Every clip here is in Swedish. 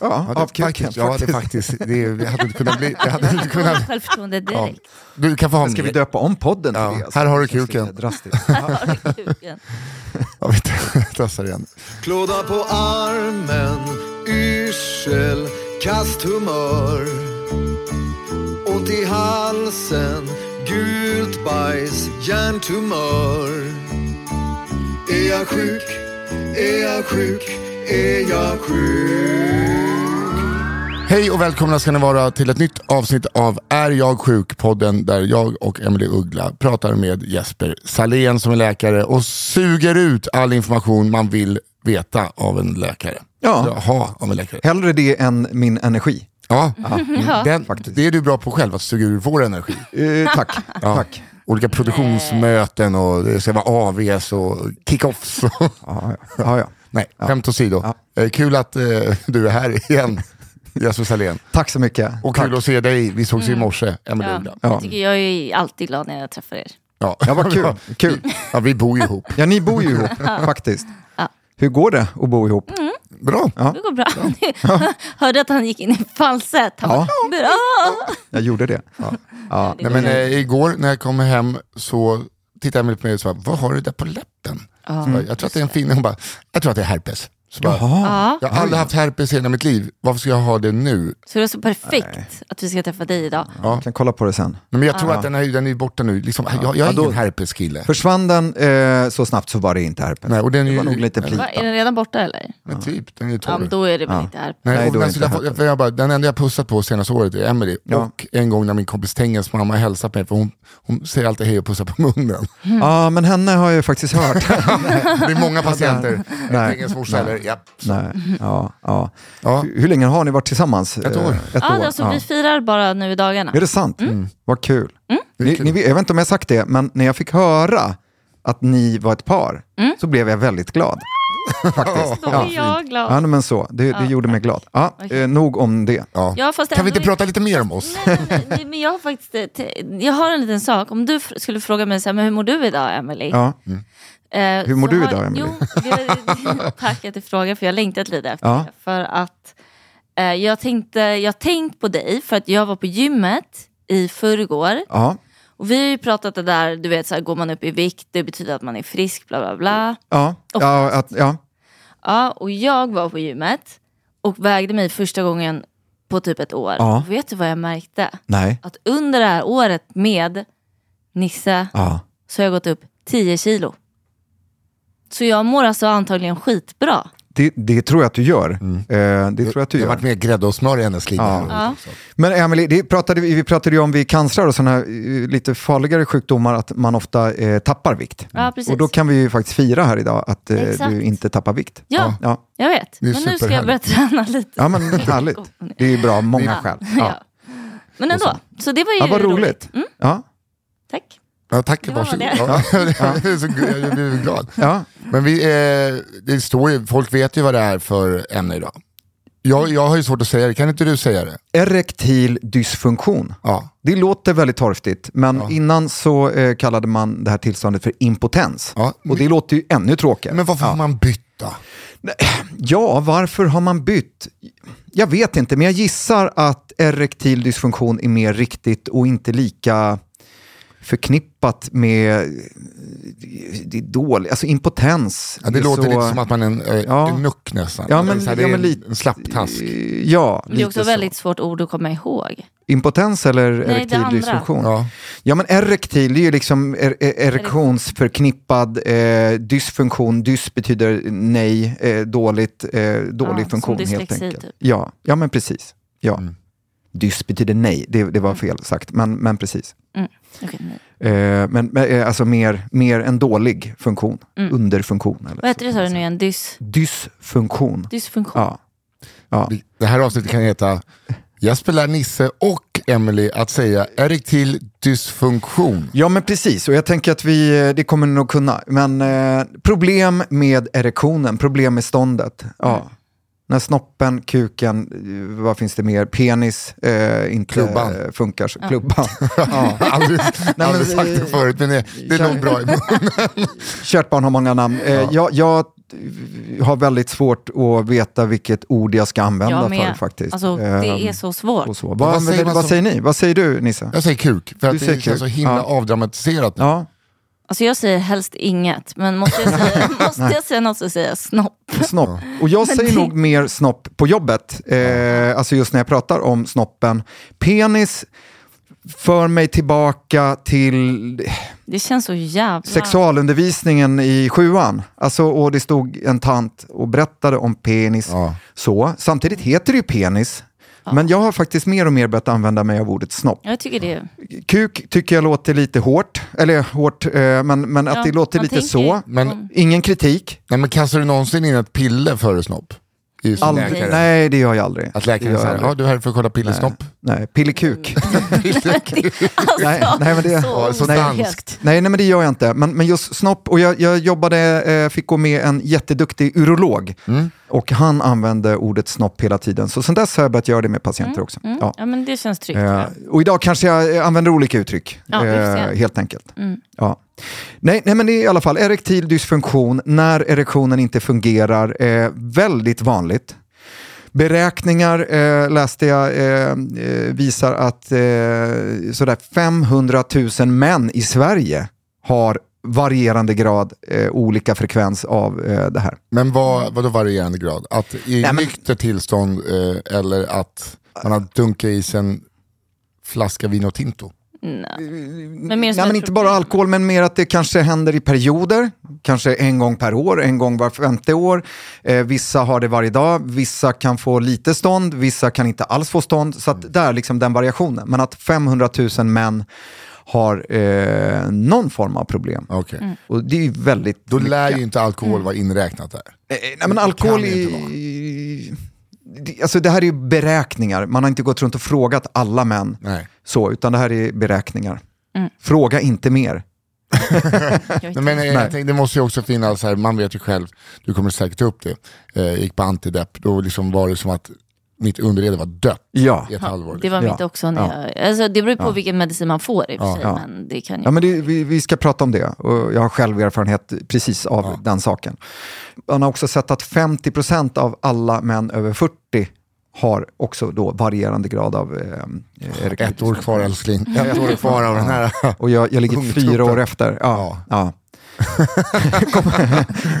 Ja, Ja, det, av kuken. faktiskt, ja, det är faktiskt. Det, är- det hade inte kunnat bli... Det hade inte kunnat, självförtroende ja. direkt. Du kan få ha Ska vi döpa om podden till Ja, det? alltså? här har du kuken. Drastiskt. Ja, kuken. Ja, vi testar igen. Klåda på armen, yrsel, kasthumör. Ont i halsen, gult bajs, hjärntumör. Är jag sjuk? Är jag sjuk? Är jag sjuk? Hej och välkomna ska ni vara till ett nytt avsnitt av Är jag sjuk-podden där jag och Emily Uggla pratar med Jesper Salén som är läkare och suger ut all information man vill veta av en läkare. Ja. Eller ha av en läkare. Hellre det än min energi. Ja, Ja. Den, det är du bra på själv, att suga ur vår energi. Eh, tack. tack. Olika produktionsmöten och det ska vara AVs och kickoffs. Ja, ja. Ja, ja. Nej, skämt åsido. Eh, Kul att eh, du är här igen, Jesper Salén. Tack så mycket. Och kul tack. att se dig, vi sågs i morse, Emelie Ja. Uggla. Jag, tycker jag är alltid glad när jag träffar er. Ja. Ja, vad kul. kul. Ja, vi bor ju ihop. Ja, ni bor ju ihop faktiskt. Hur går det att bo ihop? Bra. Ja. Det går bra. Hörde att han gick in i falsett. Han Ja. bara, bra! Jag gjorde det. Ja. Nej, men, eh, igår när jag kom hem så tittade Emelie på mig och sa, vad har du där på läppen? Så bara, jag tror att det är en fin, hon bara, jag tror att det är herpes. Så bara, Ja. jag har aldrig haft herpes i hela mitt liv, varför ska jag ha det nu? Så det är så perfekt att vi ska träffa dig idag. Jag kan kolla på det sen. Men jag tror att den är, den är borta nu. Liksom, jag, jag är Ja, då- ingen herpeskille. Försvann den eh, så snabbt så var det inte herpes. Nej, och den är det var ju- nog lite Va, plipa. är den redan borta eller? Men typ, den är Ja, torr. men då är det väl inte här. Nej, Nej, och då är den, inte jag, herpes. för jag bara, den enda jag pussat på senaste året är Emily Ja. Och en gång när min kompis Tengens mamma hälsade på mig, för hon, hon säger alltid hej och pussar på munnen. Ja, men henne har jag ju faktiskt hört. Det är många patienter. Nej. Tengens morsa eller, ja. Nej. Ja, ja. Ja. Hur, hur länge har ni varit tillsammans? Ett år. Eh, Ett Ja, år. alltså, Ja. Vi firar bara nu i dagarna. Är det sant? Vad kul. Ni, kul. ni, jag vet inte om jag sagt det, men när jag fick höra att ni var ett par så blev jag väldigt glad. Faktiskt. Då är jag glad. Ja, men så. Det, det gjorde mig glad. Ja, eh, nog om det. Ja. Ja, fast Kan vi inte prata lite mer om oss? Nej, nej, nej, men jag har faktiskt, eh, jag har en liten sak. Om du skulle fråga mig så här, men hur mår du idag Emily? Ja. Eh, Hur mår du idag, det, tack att du frågar för jag har längtat lite efter Ja. det. För att eh, jag tänkte, jag har tänkt på dig för att jag var på gymmet i förrgår. Ja. Och vi har ju pratat det där, du vet så här, går man upp i vikt det betyder att man är frisk bla bla bla. Ja. Ja, att, ja. Ja, och jag var på gymmet och vägde mig första gången på typ ett år. Ja. Och vet du vad jag märkte? Nej. Att under det här året med Nisse Ja. så har jag gått upp 10 kilo. Så jag mår alltså antagligen skitbra. Det, det tror jag att du gör. Eh, det tror jag att du Det har gör. varit mer grädde och smör i hennes liv. Ja. Ja. Men Emily, det pratade vi, pratade ju om vid cancrar och sådana eh, lite farligare sjukdomar att man ofta eh, tappar vikt. Ja, precis. Och då kan vi ju faktiskt fira här idag att eh, du inte tappar vikt. Ja, Ja. jag vet. Det Men nu ska jag börja träna lite. Ja men härligt. Det är ju bra många skäl. Ja. Ja. Men ändå, så det var ju Ja, vad roligt. Mm, Ja. tack. Ja, tack, Det var varsågod. det. Ja. Är så, jag blir glad. Ja. Men vi, eh, det står ju, folk vet ju vad det är för ämne idag. Jag, jag har ju svårt att säga det, kan inte du säga det? Erektil dysfunktion. Ja. Det låter väldigt torftigt, men innan så eh, kallade man det här tillståndet för impotens. Ja. Och det låter ju ännu tråkigare. Men varför får man byta? Ja, varför har man bytt? Jag vet inte, men jag gissar att erektil dysfunktion är mer riktigt och inte lika förknippat med det är dåligt, alltså impotens. Ja, det är låter så- lite som att man är en, eh, Ja. nuck nästan. Ja, men- här, det ja, är men en, lite- en slapptask. Ja, det är också så. väldigt svårt ord att komma ihåg. Impotens eller det erektil dysfunktion? Ja. Ja. men erektil det är ju liksom er, er, erektionsförknippad eh, dysfunktion. Dys betyder nej, eh, dåligt, eh, dålig som funktion helt enkelt. typ. Ja, ja, men precis. Ja. Mm. Dys betyder nej, det, det var fel sagt, men, men precis. Okej, nej. Eh, men men, eh, alltså mer, mer en dålig funktion, Mm. underfunktion. Eller Vad heter så. det sa du nu igen? Dys, Dysfunktion. dysfunktion? Ja. ja. Det här avsnittet kan heta Jesper lär Nisse och Emily att säga erektil dysfunktion. Ja men precis, och jag tänker att vi, eh, det kommer ni nog kunna. Men eh, problem med erektionen, problem med ståndet. Ja. Mm. När snoppen, kuken, eh, vad finns det mer, penis eh, inte Klubban. eh, funkar. Så, Klubban. aldrig men, aldrig sagt det förut men det, det är nog bra i munnen. Kärt barn har många namn. Eh, jag, jag har väldigt svårt att veta vilket ord jag ska använda Jag för med. faktiskt. Alltså, det Ehm, är så svårt. så. vad Vad, säger vad som- säger ni? Vad säger du Nisse? Jag säger kuk för Du att det känns så himla Ja. avdramatiserat. Ja, Alltså jag säger helst inget, men måste jag säga, måste jag säga något så säger jag snopp. Snopp. Och jag säger nog mer snopp på jobbet. Eh, alltså just när jag pratar om snoppen. Penis för mig tillbaka till Det känns så jävla... sexualundervisningen i sjuan. Alltså, och det stod en tant och berättade om penis. Ja. Så. Samtidigt heter det ju penis. Men jag har faktiskt mer och mer börjat använda mig av ordet snopp. Jag tycker det. Kuk tycker jag låter lite hårt, eller hårt, eh, men, men Ja, att det låter lite tänker- så. Men- Ingen kritik. Nej, men kastar du någonsin in ett piller före snopp? Aldrig. Nej, det gör jag aldrig. Att läkaren säger, ja du är här för att kolla pillersnopp. Nej, pillikuk. Alltså, Nej, nej, men det- så danskt. nej, nej, men det gör jag inte. Men, men just snopp, och jag, jag jobbade, eh, fick gå med en jätteduktig urolog. Mm. Och han använde ordet snopp hela tiden. Så sen dess har jag börjat göra det med patienter också. Mm. Ja. Ja men det känns tryggt. Eh, och idag kanske jag eh, använder olika uttryck. Ja, eh, helt enkelt. Mm. Ja. Nej, nej, men det är i alla fall erektil dysfunktion när erektionen inte fungerar. Eh, väldigt vanligt. Beräkningar eh, läste jag eh, eh, visar att eh, sådär 500 000 män i Sverige har varierande grad eh, olika frekvens av eh, det här. Men vad, vad då varierande grad? Att i Nej, men- nykter tillstånd eh, eller att man har dunkat i sig en flaska Vino Tinto? Nej. Men mer som Nej, men inte problem. bara alkohol, men mer att det kanske händer i perioder. Kanske en gång per år, en gång var femte år. Eh, vissa har det varje dag, vissa kan få lite stånd, vissa kan inte alls få stånd. Så att där liksom den variationen. Men att 500 000 män har eh, någon form av problem. Okej. Mm. Och det är väldigt Då lär mycket. ju inte alkohol vara inräknat där. Eh, nej, men det alkohol i... Alltså det här är ju beräkningar. Man har inte gått runt och frågat alla män Nej. så, utan det här är beräkningar. Mm. Fråga inte mer. Men eh, Nej. jag tänkte, det måste ju också finnas, här, man vet ju själv, du kommer säkert upp det, eh, gick på antidepp, då liksom var det som att mitt underrede var dött Ja. i ett halvår. Det var Ja. mitt också. När jag, alltså, det beror på vilken medicin man får i och för Ja. sig. Ja. Men det kan ju... Ja, men det, vi, vi ska prata om det och jag har själv erfarenhet precis av Ja. den saken. Man har också sett att 50% av alla män över 40 har också då varierande grad av eh, erektil Ett år kvar älskling, ett år kvar av den här. Och jag, jag ligger fyra år efter. Ja, ja. kom,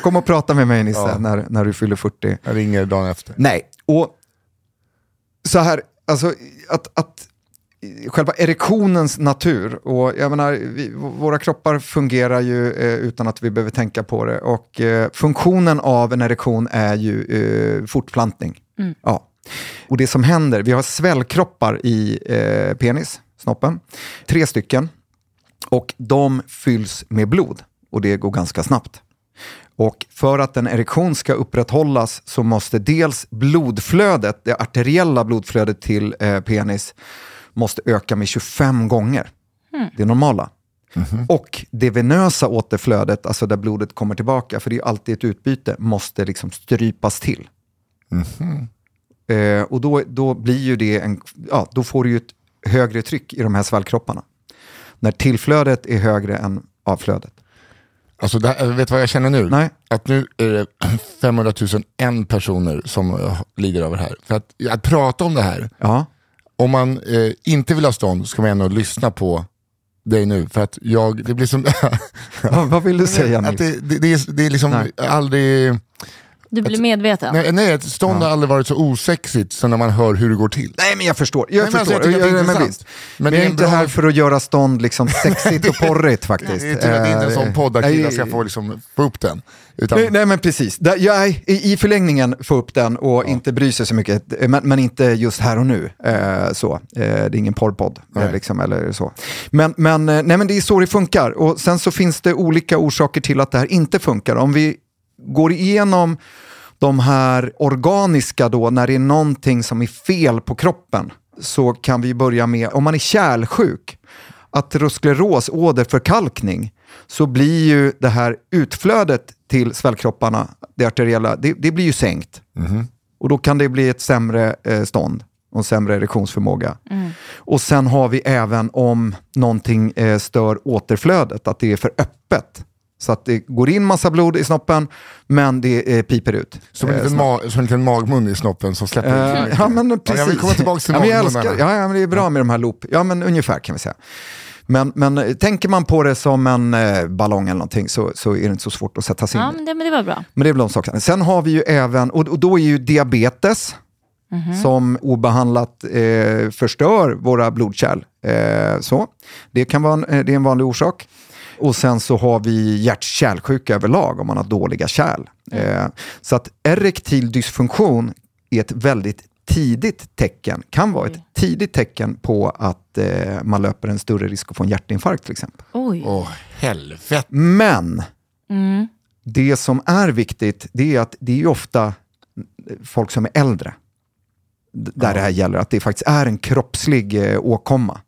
kom och prata med mig Nisse Ja. när, när du fyller 40. Jag ringer dagen efter. Nej, och så här, alltså att, att själva erektionens natur, och jag menar, vi, våra kroppar fungerar ju eh, utan att vi behöver tänka på det. Och eh, funktionen av en erektion är ju eh, fortplantning. Mm. Ja. Och det som händer, vi har svällkroppar i eh, penis, snoppen, tre stycken. Och de fylls med blod och det går ganska snabbt. Och för att en erektion ska upprätthållas så måste dels blodflödet, det arteriella blodflödet till eh, penis, måste öka med 25 gånger. Det är normala. Och det venösa återflödet, alltså där blodet kommer tillbaka, för det är ju alltid ett utbyte, måste liksom strypas till. Eh, och då, då blir ju det en, ja, då får du ju ett högre tryck i de här svällkropparna. När tillflödet är högre än avflödet. Alltså, här, vet du vad jag känner nu? Nej. Att nu är det 500 001 personer som eh, lider av det här. För att, att prata om det här, Ja, om man eh, inte vill ha stånd ska man ändå lyssna på dig nu för att jag, det blir som... vad, vad vill du säga att det, det, det, är, det är liksom Nej. aldrig... Du blir medveten. Nej, nej ett stånd har aldrig varit så osexigt som när man hör hur det går till. Nej men jag förstår, jag Nej, men alltså, förstår. jag är men intressant. visst. Men jag är inte bra- här för att göra stånd liksom sexigt och porrigt faktiskt. Det är tur att det inte är en sån Eh, podd där killar ska få, liksom, få upp den. Utan, Nej, nej men precis, Där, jag, i, i förlängningen få upp den och inte bry sig så mycket, men, men inte just här och nu. Eh, så. Eh, det är ingen porrpodd, eh, liksom, eller så. Men, men, nej, men det är så det funkar. Och sen så finns det olika orsaker till att det här inte funkar. Om vi går igenom de här organiska då, när det är någonting som är fel på så kan vi börja med, om man är kärlsjuk, ateroskleros, åderförkalkning, så blir ju det här utflödet till svällkropparna, det arteriella, det, det blir ju sänkt. Och då kan det bli ett sämre eh, stånd och sämre erektionsförmåga. Och sen har vi även om någonting eh, stör återflödet, att det är för öppet. Så att det går in massa blod i snoppen, men det eh, piper ut. som, en eh, liten ma- som en liten magmun i snoppen som släpper Eh, ut. ja, men precis. jag vill komma tillbaka till ja, men älskar, ja, ja, men Det är bra med de här loop. Ja, men ungefär kan vi säga. Men, men eh, tänker man på det som en eh, ballong eller någonting så, så är det inte så svårt att sätta sig in Ja, men det, men det var bra. Men det är väl de sakerna. Sen har vi ju även, och, och då är ju diabetes som obehandlat eh, förstör våra blodkärl. Eh, så. Det, kan vara en, eh, det är en vanlig orsak. Och sen så har vi hjärt-kärlsjuka överlag om man har dåliga kärl. Eh, så att erektil dysfunktion är ett väldigt tidigt tecken, kan vara ett tidigt tecken på att eh, man löper en större risk att få en hjärtinfarkt till exempel. Oj. Åh, helvete. Men Mm. det som är viktigt, det är att det är ofta folk som är äldre. Där det här gäller, att det faktiskt är en kroppslig eh, åkomma.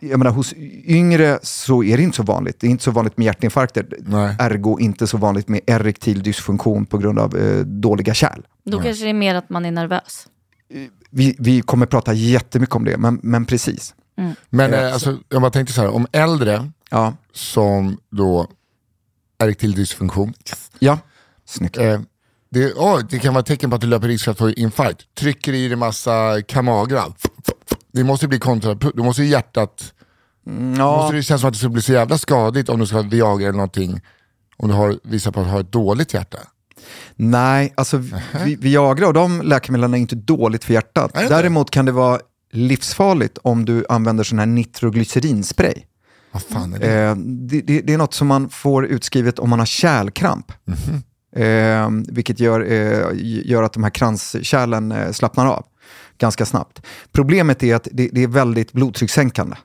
Jag menar, hos yngre så är det inte så vanligt. Det är inte så vanligt med hjärtinfarkter. Nej. Ergo inte så vanligt med erektil dysfunktion på grund av eh, dåliga kärl. Då kanske det är mer att man är nervös. Vi, vi kommer prata jättemycket om det, men, men precis. Men Ja, eh, alltså, jag bara tänkte så här, om äldre Ja, som då erektil dysfunktion, ja. snyggt. eh, det, oh, det kan vara ett tecken på att du löper risk att få infarkt. Trycker i dig massa Kamagra. Det måste bli kontraproduktivt. Då måste ju hjärtat, Ja. måste det kännas som att det skulle bli så jävla skadligt om du ska ha Viagra eller någonting. Om du har, visar på att ha ett dåligt hjärta. Nej, alltså vi, Viagra och de läkemedlen är inte dåligt för hjärtat. Däremot kan det vara livsfarligt om du använder sån här nitroglycerinspray. Vad fan är det? Eh, det, det, det är något som man får utskrivet om man har kärlkramp. Eh, vilket gör, eh, gör att de här kranskärlen eh, slappnar av ganska snabbt. Problemet är att det, det är väldigt blodtryckssänkande.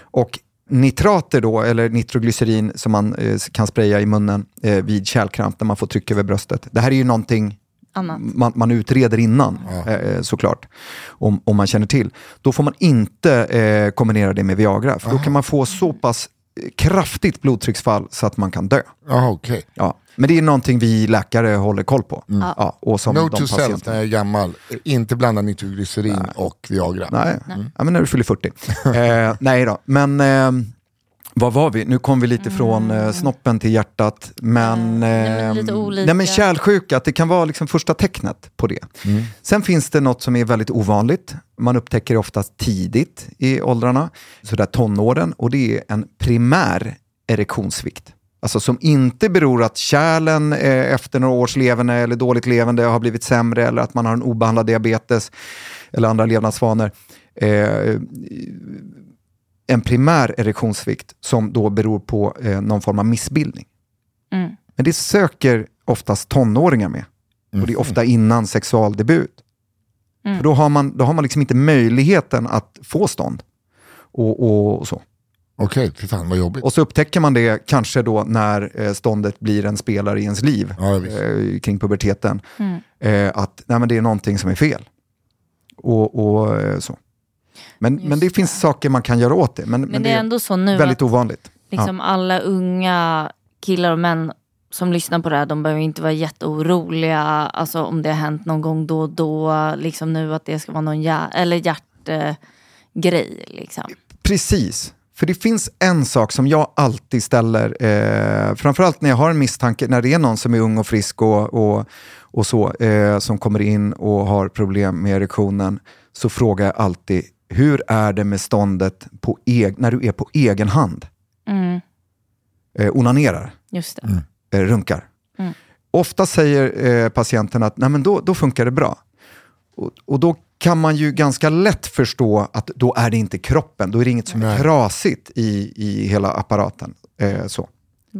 Och nitrater då, eller nitroglycerin som man eh, kan spraya i munnen eh, vid kärlkramp när man får tryck över bröstet. Det här är ju någonting Annat. man, man utreder innan eh, såklart, om, om man känner till. Då får man inte eh, kombinera det med Viagra, för då kan man få så pass eh, kraftigt blodtrycksfall så att man kan dö. Jaha okej. Ja. Men det är någonting vi läkare håller koll på. Ja, och som No to self när jag är gammal. Inte blanda nitroglycerin och Viagra. Nej, ja, men när du fyller 40. eh, nej då, men eh, vad var vi? Nu kom vi lite från eh, snoppen till hjärtat. Men, Mm. nej, men lite olika. nej, men kärlsjuka, att det kan vara liksom första tecknet på det. Sen finns det något som är väldigt ovanligt. Man upptäcker det oftast tidigt i åldrarna, sådär tonåren, och det är en primär erektionssvikt. Alltså som inte beror att kärlen eh, efter några års levande eller dåligt levande har blivit sämre eller att man har en obehandlad diabetes eller andra levnadsvanor. Eh, en primär erektionssvikt som då beror på eh, någon form av missbildning. Mm. Men det söker oftast tonåringar med. Och det är ofta innan sexualdebut. För då har man, då har man liksom inte möjligheten att få stånd. Och, och, och så. Okej, fy fan vad jobbigt. Och så upptäcker man det kanske då när eh, ståndet blir en spelare i ens liv Ja, eh, kring puberteten. Eh, att nej, men det är någonting som är fel. Och, och eh, så. Men, men det finns saker man kan göra åt det. Men, Men, det är ändå så nu väldigt ovanligt. liksom alla unga killar och män som lyssnar på det här, de behöver inte vara jätteoroliga. Alltså om det har hänt någon gång då och då, liksom nu att det ska vara någon hjär- eller hjärtgrej. liksom. Precis. För det finns en sak som jag alltid ställer, eh, framförallt när jag har en misstanke, när det är någon som är ung och frisk och, och, och så, eh, som kommer in och har problem med erektionen, så frågar jag alltid, hur är det med ståndet på eg- när du är på egen hand? Mm. eh, onanerar, Just det. eh, runkar. Mm. Ofta säger eh, patienten att Nej, men då, då funkar det bra. Och, och då kan man ju ganska lätt förstå att då är det inte kroppen, då är det inget som är Nej. trasigt i, i hela apparaten. Eh, så.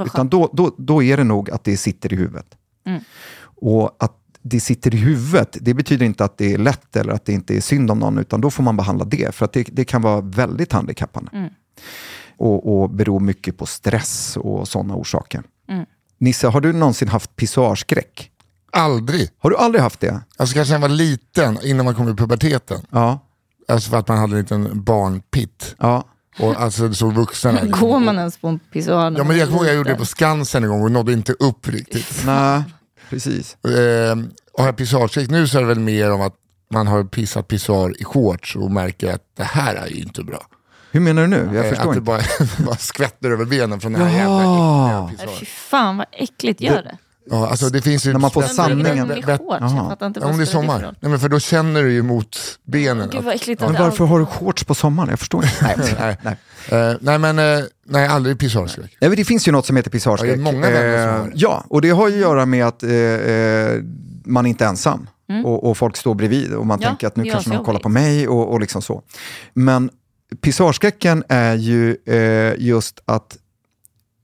Utan då, då, då är det nog att det sitter i huvudet. Mm. Och att det sitter i huvudet, det betyder inte att det är lätt eller att det inte är synd om någon, utan då får man behandla det, för att det, det kan vara väldigt handikappande. Mm. Och, och beror mycket på stress och sådana orsaker. Mm. Nisse, har du någonsin haft pissoarskräck? Aldrig. Har du aldrig haft det? Alltså kanske när jag var liten, innan man kom i puberteten. Ja. Alltså för att man hade en liten barnpitt. ja. Och alltså vuxna där. Går man ens på en pissoar? Ja men jag kommer ihåg jag gjorde det på Skansen en gång och nådde inte upp riktigt. Nej, precis. Eh, och har jag pissoarskräck nu så är det väl mer om att man har pissat pissoar i shorts och märker att det här är ju inte bra. Hur menar du nu? Jag Eh, förstår att det inte. bara, bara skvätter över benen från den här jävla Nej, pissoaren. Fy fan vad äckligt, gör det. Ja, alltså det finns ju När man får sanningen. Men bättre- i shorts, jag fattar inte Ja, om det är sommar. Nej, men för då känner du ju mot benen. Gud vad äckligt Men att varför har du shorts på sommaren? Jag förstår inte. Nej, nej. nej. Eh, nej men eh, nej, aldrig pissoarskräck. Nej, men det finns ju något som heter pissoarskräck. Ja, det är många vänner som har Eh, det. Ja, och det har ju att göra med att eh, eh, man inte är ensam. Och, och folk står bredvid och man Mm. Ja, tänker att nu det är kanske någon kollar på mig och, och liksom så. Men pissoarskräcken är ju eh, just att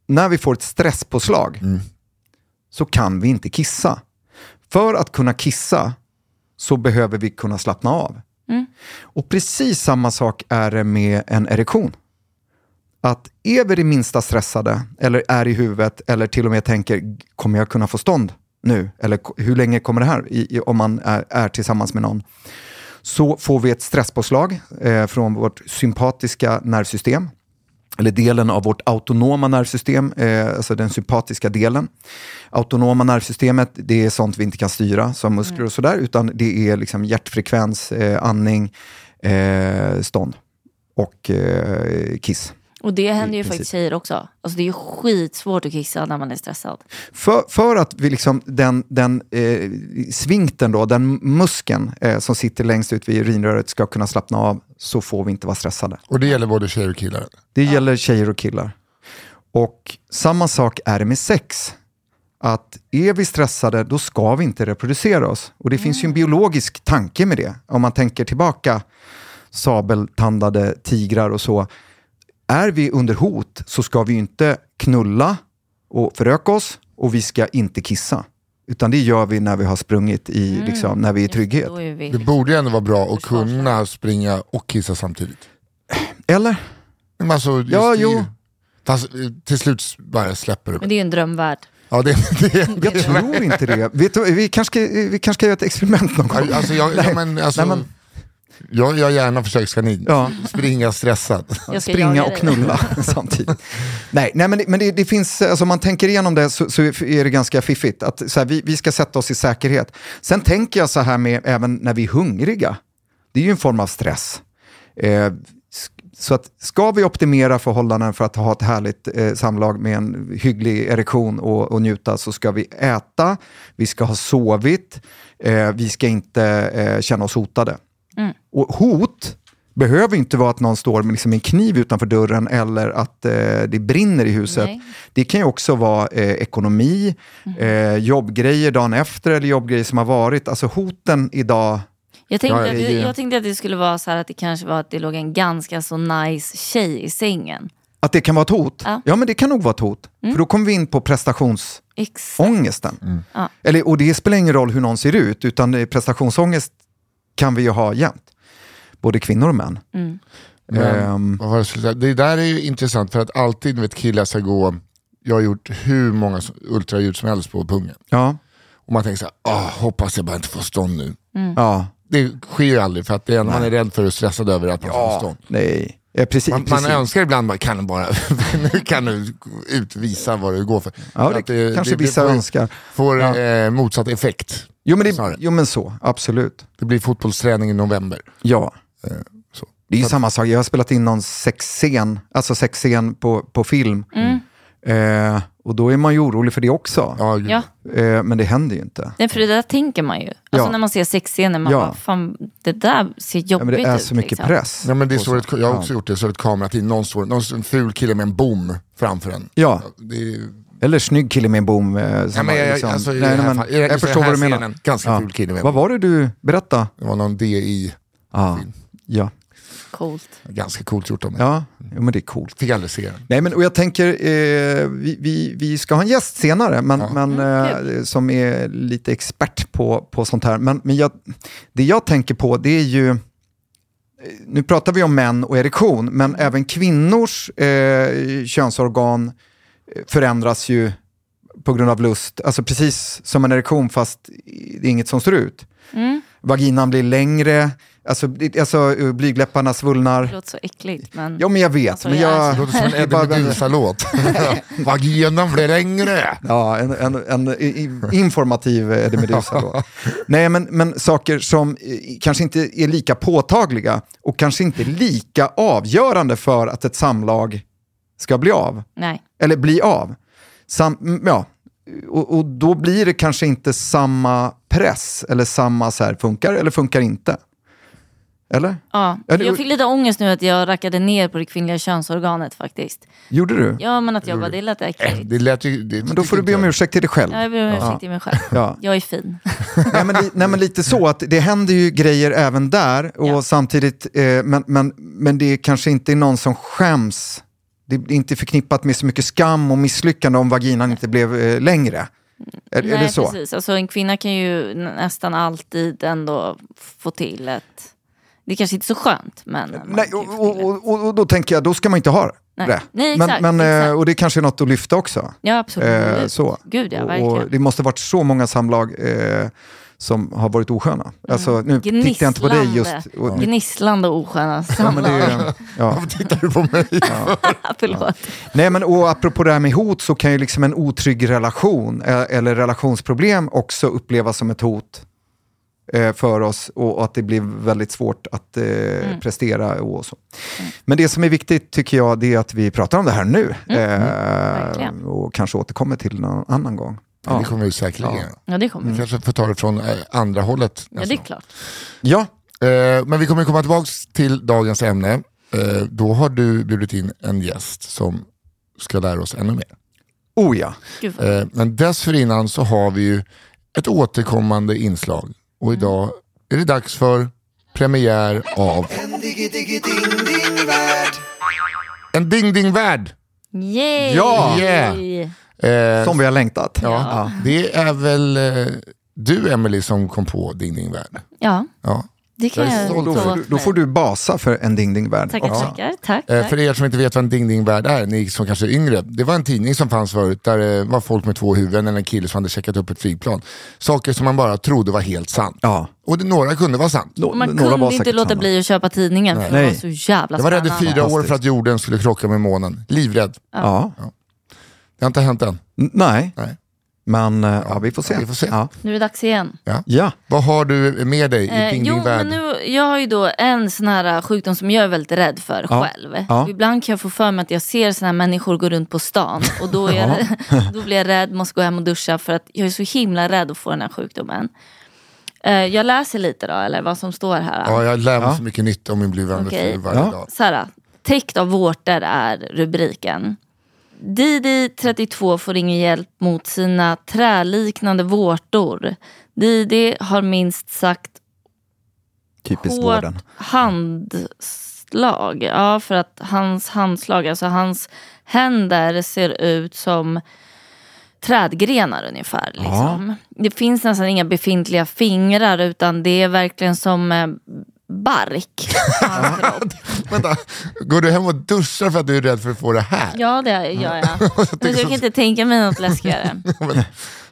när vi får ett stresspåslag Mm. Så kan vi inte kissa. För att kunna kissa så behöver vi kunna slappna av. Mm. Och precis samma sak är det med en erektion. Att är vi det minsta stressade, eller är i huvudet, eller till och med tänker, kommer jag kunna få stånd nu? Eller hur länge kommer det här, i, om man är, är tillsammans med någon? Så får vi ett stresspåslag eh, från vårt sympatiska nervsystem, eller delen av vårt autonoma nervsystem, eh, alltså den sympatiska delen. Autonoma nervsystemet, det är sånt vi inte kan styra som muskler och sådär, utan det är liksom hjärtfrekvens, eh, andning, eh, stånd och eh, kiss. Och det händer ju princip. faktiskt tjejer också. Alltså det är ju skitsvårt att kissa när man är stressad. För, för att vi liksom, den, den eh, svinkten, då, den muskeln eh, som sitter längst ut vid urinröret ska kunna slappna av så får vi inte vara stressade. Och det gäller både tjejer och killar. Det gäller tjejer och killar. Och samma sak är det med sex. Att är vi stressade, då ska vi inte reproducera oss. Och det finns ju en biologisk tanke med det. Om man tänker tillbaka, sabeltandade tigrar och så. Är vi under hot så ska vi inte knulla och föröka oss och vi ska inte kissa. Utan det gör vi när vi har sprungit, i, liksom, när vi är i trygghet. Är vi... Det borde ju ändå vara bra att kunna springa och kissa samtidigt. Eller? Men alltså, Ja, det- jo. Fast, eh, till slut bara släpper det. Men det är ju en drömvärld. Ja, det, det, det, Jag tror inte det. Du, vi, kanske ska, vi kanske ska göra ett experiment någon gång. Alltså, jag, ja, men, alltså, Nej, men- jag gör gärna försökskanin. Ja. Springa stressad. Springa och knulla samtidigt. Nej, nej men, det, men det, det finns, alltså om man tänker igenom det så, så är det ganska fiffigt. Att, så här, vi, vi ska sätta oss i säkerhet. Sen tänker jag så här med även när vi är hungriga. Det är ju en form av stress. Eh, så att ska vi optimera förhållanden för att ha ett härligt eh, samlag med en hygglig erektion och, och njuta så ska vi äta, vi ska ha sovit, eh, vi ska inte eh, känna oss hotade. Och hot behöver inte vara att någon står med liksom en kniv utanför dörren eller att eh, det brinner i huset. Nej. Det kan ju också vara eh, ekonomi, eh, jobbgrejer dagen efter eller jobbgrejer som har varit. Alltså hoten idag, Jag tänkte, att, jag, tänkte att det skulle vara så här att det kanske var att det låg en ganska så nice tjej i sängen. att det kan vara ett hot. Ja. Ja, men det kan nog vara ett hot. För då kommer vi in på prestationsångesten. Ja. Eller, och det spelar ingen roll hur någon ser ut, utan eh, prestationsångest kan vi ju ha jämt. Både kvinnor och män. Mm. Men, var det, det där är ju intressant för att alltid vet killar ska gå, jag har gjort hur många ultraljud som helst på pungen. Ja. Och man tänker så här, "Åh, hoppas jag bara inte får stånd nu. Ja. Det sker ju aldrig för att det är, man är rädd för och stressad över att man får stånd. Nej. Ja, precis, Man, man precis. önskar ibland bara, kan bara, nu kan du utvisa vad du går för. Ja, Att det, kanske vissa får, önskar. får Ja. eh, motsatt effekt. Jo men, det, jo men så, absolut. Det blir fotbollsträning i november. Ja. Eh, så. Det är ju samma sak, jag har spelat in någon sexscen, alltså sexscen på, på film. Mm. Eh, och då är man ju orolig för det också. Ja. Ja, Eh, men det händer ju inte. Nej, för det där tänker man ju. Alltså Ja. när man ser sexscener, man Ja. bara, fan, det där ser Ja, jobbigt men det är ut. så mycket liksom. press. Ja, men det står så. ett, jag har också gjort det, så är ett kamerateam, någon, står, någon en ful kille med en bom framför en. Ja, Det är, eller snygg kille med en bom. Eh, ja, men jag, liksom- alltså, Nej, men jag förstår vad du menar. scenen, Ganska ful kille med en Vad var det du berättade? Det var någon DI, Ja, ja, Coolt. ganska coolt gjort av mig. ja. Jo, men det är coolt. Fick aldrig se den. Nej, men, och jag tänker, eh, vi, vi, vi ska ha en gäst senare, men, Ja. men, eh, som är lite expert på, på sånt här. Men, men jag, det jag tänker på, det är ju, eh, nu pratar vi om män och erektion, men även kvinnors eh, könsorgan eh, förändras ju på grund av lust. Alltså precis som en erektion fast det är inget som står ut. Mm. Vaginan blir längre, alltså, alltså eh, blygdläpparna svullnar. Det låter så äckligt. Men... Ja men jag vet, Alltså, men jag Det låter som en Eddie Meduza-låt. Vaginan blir längre. Ja, en, en, en informativ Eddie Meduza då. Nej, men, men saker som eh, kanske inte är lika påtagliga och kanske inte lika avgörande för att ett samlag ska bli av. Nej. Eller bli av. Sam, ja. och, och då blir det kanske inte samma press eller samma så här, funkar eller funkar inte. Eller? Ja. Det- Jag fick lite ångest nu att jag rackade ner på det kvinnliga könsorganet faktiskt. Gjorde du? Ja, men att jag bara, det lät äckligt. Det lät ju, det, Men då får du be om ursäkt till dig själv. Ja, jag ber om ursäkt till mig själv. Ja. Jag är fin. nej, men, nej men lite så, att det händer ju grejer även där och Ja. samtidigt, eh, men, men, men det är kanske inte någon som skäms. Det är inte förknippat med så mycket skam och misslyckande om vaginan inte blev eh, längre. Är, är Nej, det så? precis. Alltså, en kvinna kan ju nä- nästan alltid ändå få till ett... Det är kanske inte är så skönt, men... Nej, och, och, och, och då tänker jag, då ska man inte ha Nej. det. Nej, men, exakt, men, eh, exakt. Och det kanske är något att lyfta också. Ja, absolut. Eh, så. Gud, ja, och, verkligen. och det måste varit så många samlag eh, som har varit osköna. Alltså, nu tittar jag inte på dig just. Och, Gnisslande osköna ja, men det, samlag. är- ja. Varför tittar du på mig? Förlåt. Nej, men och apropå det här med hot så kan ju liksom en otrygg relation eh, eller relationsproblem också upplevas som ett hot för oss och, att det blir väldigt svårt att eh, Mm. prestera och så. Men det som är viktigt tycker jag det är att vi pratar om det här nu Mm. eh, Verkligen. och kanske återkommer till någon annan gång. Ja. Det kommer vi säkerligen Ja. Ja, det kommer. Vi kanske får ta det från eh, andra hållet. Ja, det är klart. Ja, Eh, Men vi kommer komma tillbaka till dagens ämne. Eh, Då har du bjudit in en gäst som ska lära oss ännu mer. oh ja. Eh, Men dessförinnan så har vi ju ett återkommande inslag. Och idag är det dags för premiär av En digi digi ding ding värld. En Ding Ding Värld. Yay! Ja! Yeah. Eh, Som vi har längtat. ja, Det är väl eh, du Emily som kom på Ding Ding Värld. Ja, Ja. Det kan Jag jag Då, får du, då får du basa för en Ding Ding Värld. Tackar, också. tackar. Tack, Eh, tack. För er som inte vet vad en Ding Ding Värld är, ni som kanske är yngre. Det var en tidning som fanns förut där det var folk med två huvuden eller en kille som hade checkat upp ett flygplan. Saker som man bara trodde var helt sant. Ja. Och det, några kunde vara sant. Och man några var kunde inte låta sanna. bli att köpa tidningen för Nej. det var så jävla Jag var rädd i spännande. fyra år för att jorden skulle krocka med månen. Livrädd. Ja. Det har inte hänt än. N- Nej, Nej. Men eh, ja, vi får se. Ja, vi får se. Ja. Nu är det dags igen. Ja. Vad har du med dig i Eh, jo, Ding Värld? men nu, jag har ju då en sån här sjukdom som jag är väldigt rädd för Ja. själv. Ibland kan jag få för mig att jag ser såna här människor gå runt på stan och då, är jag, då blir jag rädd, måste gå hem och duscha för att jag är så himla rädd att få den här sjukdomen. Eh, jag läser lite då, eller vad som står här. Ja, jag lär mig Ja. så mycket nytt om min blivande Okej. fru varje Ja. dag. Så här, täckt av vårtor är rubriken. Didi 32 får ingen hjälp mot sina träliknande vårtor. Didi har minst sagt Typiskt hårt vården. handslag. Ja, för att hans handslag, alltså hans händer ser ut som trädgrenar ungefär. Liksom. Det finns nästan inga befintliga fingrar utan det är verkligen som eh, bark. Vänta, går du hem och duschar för att du är rädd för att få det här? Ja, det gör jag. Men jag kan inte tänka mig något läskigare.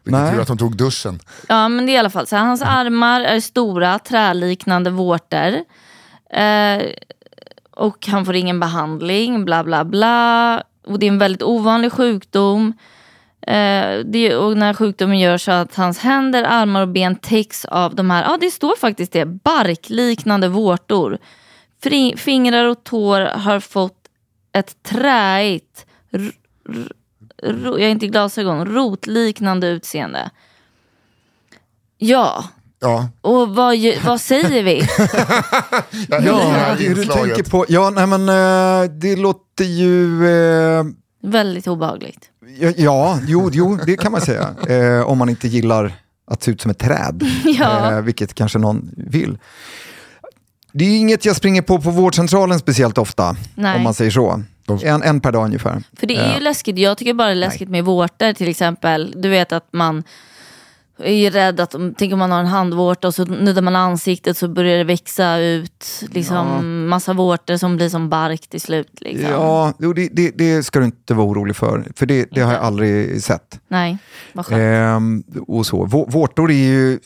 Vilken tur att de tog duschen. Ja, men det är i alla fall så här, hans armar är stora, träliknande vårtor. Eh, och han får ingen behandling, bla bla bla. Och det är en väldigt ovanlig sjukdom. Eh, det, och när sjukdomen gör så att hans händer, armar och ben täcks av de här, ja det står faktiskt det, barkliknande vårtor. Fri, fingrar och tår har fått ett träigt, r, r, ro, jag har inte glasögon, rotliknande utseende. Ja, Ja, och vad, vad säger vi? Ja, det du tänker på. Ja, nej men eh, det låter ju... eh, Väldigt obehagligt. Ja, ja, jo, jo, det kan man säga. Eh, om man inte gillar att se ut som ett träd, Ja. eh, vilket kanske någon vill. Det är inget jag springer på på vårdcentralen speciellt ofta, Nej. om man säger så. En, en per dag ungefär. För det är ju läskigt. Jag tycker bara det är läskigt med vårtor till exempel. Du vet att man är ju rädd att, tänk om man har en handvårta och så nuddar man ansiktet så börjar det växa ut liksom massa vårtor som blir som bark till slut. Liksom. Ja, det, det, det ska du inte vara orolig för, för det, det har jag aldrig sett. Nej, vad skönt. Ehm, och så. Vå- Vårtor är ju,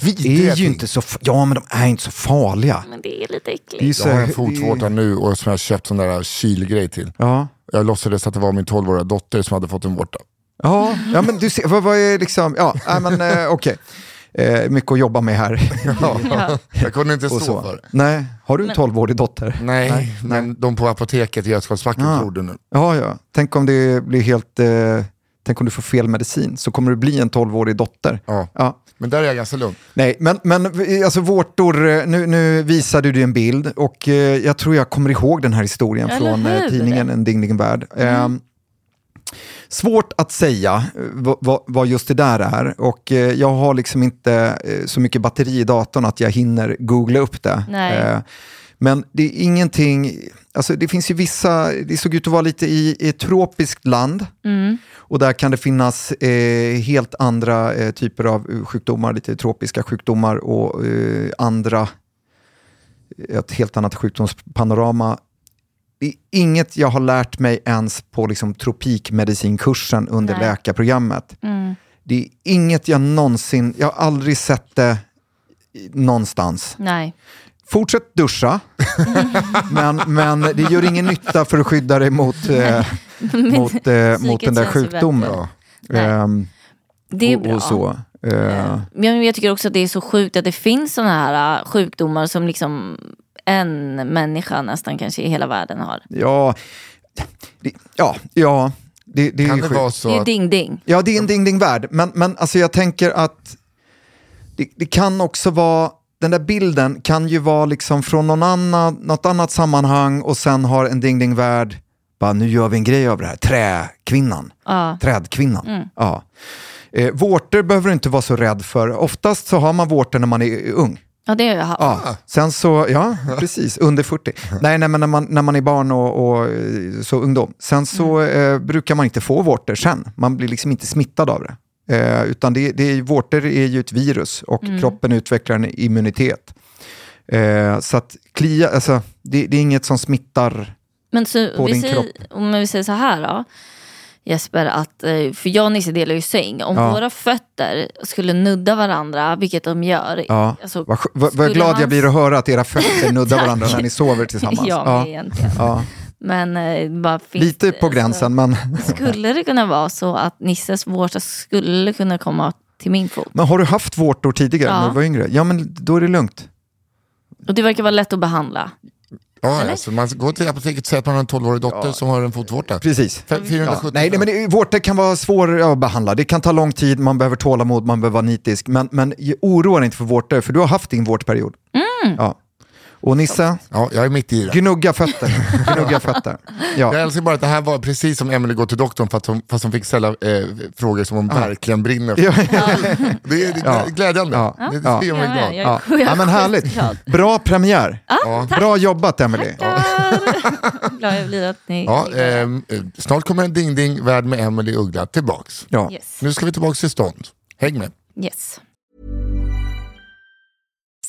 Vidriga är ju inte så, ja men de är inte så farliga. Men det är lite äckligt. Jag har en fotvårta nu och som jag har köpt sån där kylgrej till. Ja. Jag låtsades att det var min 12-åriga dotter som hade fått en vårta. Ja, ja, men du ser, vad, vad är liksom, ja, nej, men eh, okej. Eh, mycket att jobba med här. Ja. Jag kunde inte Och stå så. för det. Nej, har du en 12-årig dotter? Nej, men de på apoteket i Götgatsbacken Ah. trodde nu. Ja, ja. Tänk om det blir helt, eh, tänk om du får fel medicin, så kommer du bli en 12-årig dotter. Ja. Ja. Men där är jag ganska lugn. Nej, men, men eh, alltså vårtor, eh, nu, nu visade du en bild och eh, jag tror jag kommer ihåg den här historien Eller från eh, hur? tidningen En ding ding värld. Eh, svårt att säga eh, vad, just det där är och eh, jag har liksom inte eh, så mycket batteri i datorn att jag hinner googla upp det. Nej. Men det är ingenting, alltså det finns ju vissa, det såg ut att vara lite i, i ett tropiskt land. Mm. Och där kan det finnas eh, helt andra eh, typer av sjukdomar, lite tropiska sjukdomar och eh, andra, ett helt annat sjukdomspanorama. Det är inget jag har lärt mig ens på liksom, tropikmedicinkursen under Nej. läkarprogrammet. Mm. Det är inget jag någonsin, jag har aldrig sett det någonstans. Nej. Fortsätt duscha, men, men det gör ingen nytta för att skydda dig mot, eh, mot, eh, mot den där sjukdomen. Ehm, Det är och, bra. och så. Eh, Men jag tycker också att det är så sjukt att det finns sådana här äh, sjukdomar som liksom en människa nästan kanske i hela världen har. ja, det, ja, ja, det, det är Kan ju det vara Det är så ju att ding-ding. Ja, det är en ding-ding-värld. Men, men alltså jag tänker att det, det kan också vara, den där bilden kan ju vara liksom från någon annan, något annat sammanhang och sen har en ding-ding-värld, bara nu gör vi en grej av det här, träkvinnan, Ja. trädkvinnan. Ja. Eh, vårtor behöver du inte vara så rädd för. Oftast så har man vårtor när man är ung. Ja, det har jag haft. Ja, sen så, ja, precis, under 40. Nej, nej men när man, när man är barn och, och eh, så ungdom. Sen så eh, brukar man inte få vårtor sen. Man blir liksom inte smittad av det. Eh, utan det, det är, vårtor är ju ett virus och kroppen utvecklar en immunitet. Eh, så att klia, alltså, det, det är inget som smittar. Men så, på din säger, kropp. om vi säger så här då. Jesper, att, eh, för jag och Nisse delar ju säng. Om Ja. våra fötter skulle nudda varandra, vilket de gör. Ja. alltså, Vad, vad skulle glad man- jag blir att höra att era fötter nuddar varandra när ni sover tillsammans. Ja, Ja, egentligen. ja. Men eh, bara Lite på alltså, gränsen, men, Skulle det kunna vara så att Nisses vårta skulle kunna komma till min fot? men har du haft vårtor tidigare Ja. när du var yngre? Ja, men då är det lugnt. Och det verkar vara lätt att behandla. Ja, alltså man går till apoteket och säger att man har en 12-årig dotter som har en fotvårta. Precis. F- 470 Nej, nej, men det, vårtor kan vara svåra att behandla. Det kan ta lång tid, man behöver tålamod, man behöver vara nitisk. Men, men oroa dig inte för vårtor, för du har haft din vårtperiod. Ja. Och Nisse, Ja, jag är mitt i det. gnugga fötter. Gnugga fötter. Jag Ja. älskar bara att det här var precis som Emily går till doktorn fast hon, fast hon fick ställa eh, frågor som hon verkligen brinner för. Ja, Det är Ja. glädjande. Ja. Det, det Ja. mig Jag glad. Jag- ja. jag ja, men härligt. Bra premiär. Ja. Bra jobbat Emily. Glad jag blir att ni Ja, ehm, eh, snart kommer en Ding Ding Värld med Emily Uggla tillbaks. Ja. Yes. Nu ska vi tillbaks till stånd. Häng med. yes.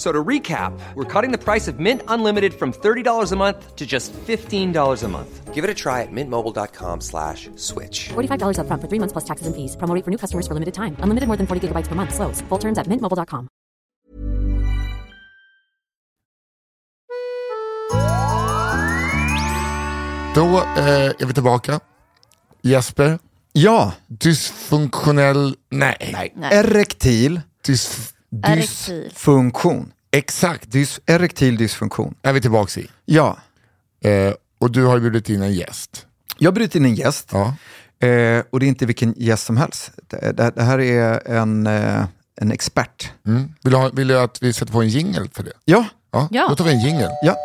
F- So to recap, we're cutting the price of Mint Unlimited from $30 a month to just $15 a month. Give it a try at mintmobile.com slash switch. $45 upfront for three months plus taxes and fees. Promo for new customers for limited time. Unlimited more than 40 gigabytes per month. Slows. Full terms at mintmobile.com. Då eh, är vi tillbaka. Jesper, Ja, dysfunktionell... Nej. Nej. erektil Dys, Erektil. Dysfunktion. exakt, Dys, erektil dysfunktion. är vi tillbaka i. Ja, Eh, och du har ju bjudit in en gäst. jag bryter in en gäst. Ja. Eh, och det är inte vilken gäst som helst. Det, det, det här är en, eh, en expert. Mm. Vill, du ha, vill du att vi sätter på en jingle för det? Ja, Ja, Ja. då tar vi en jingle. ja.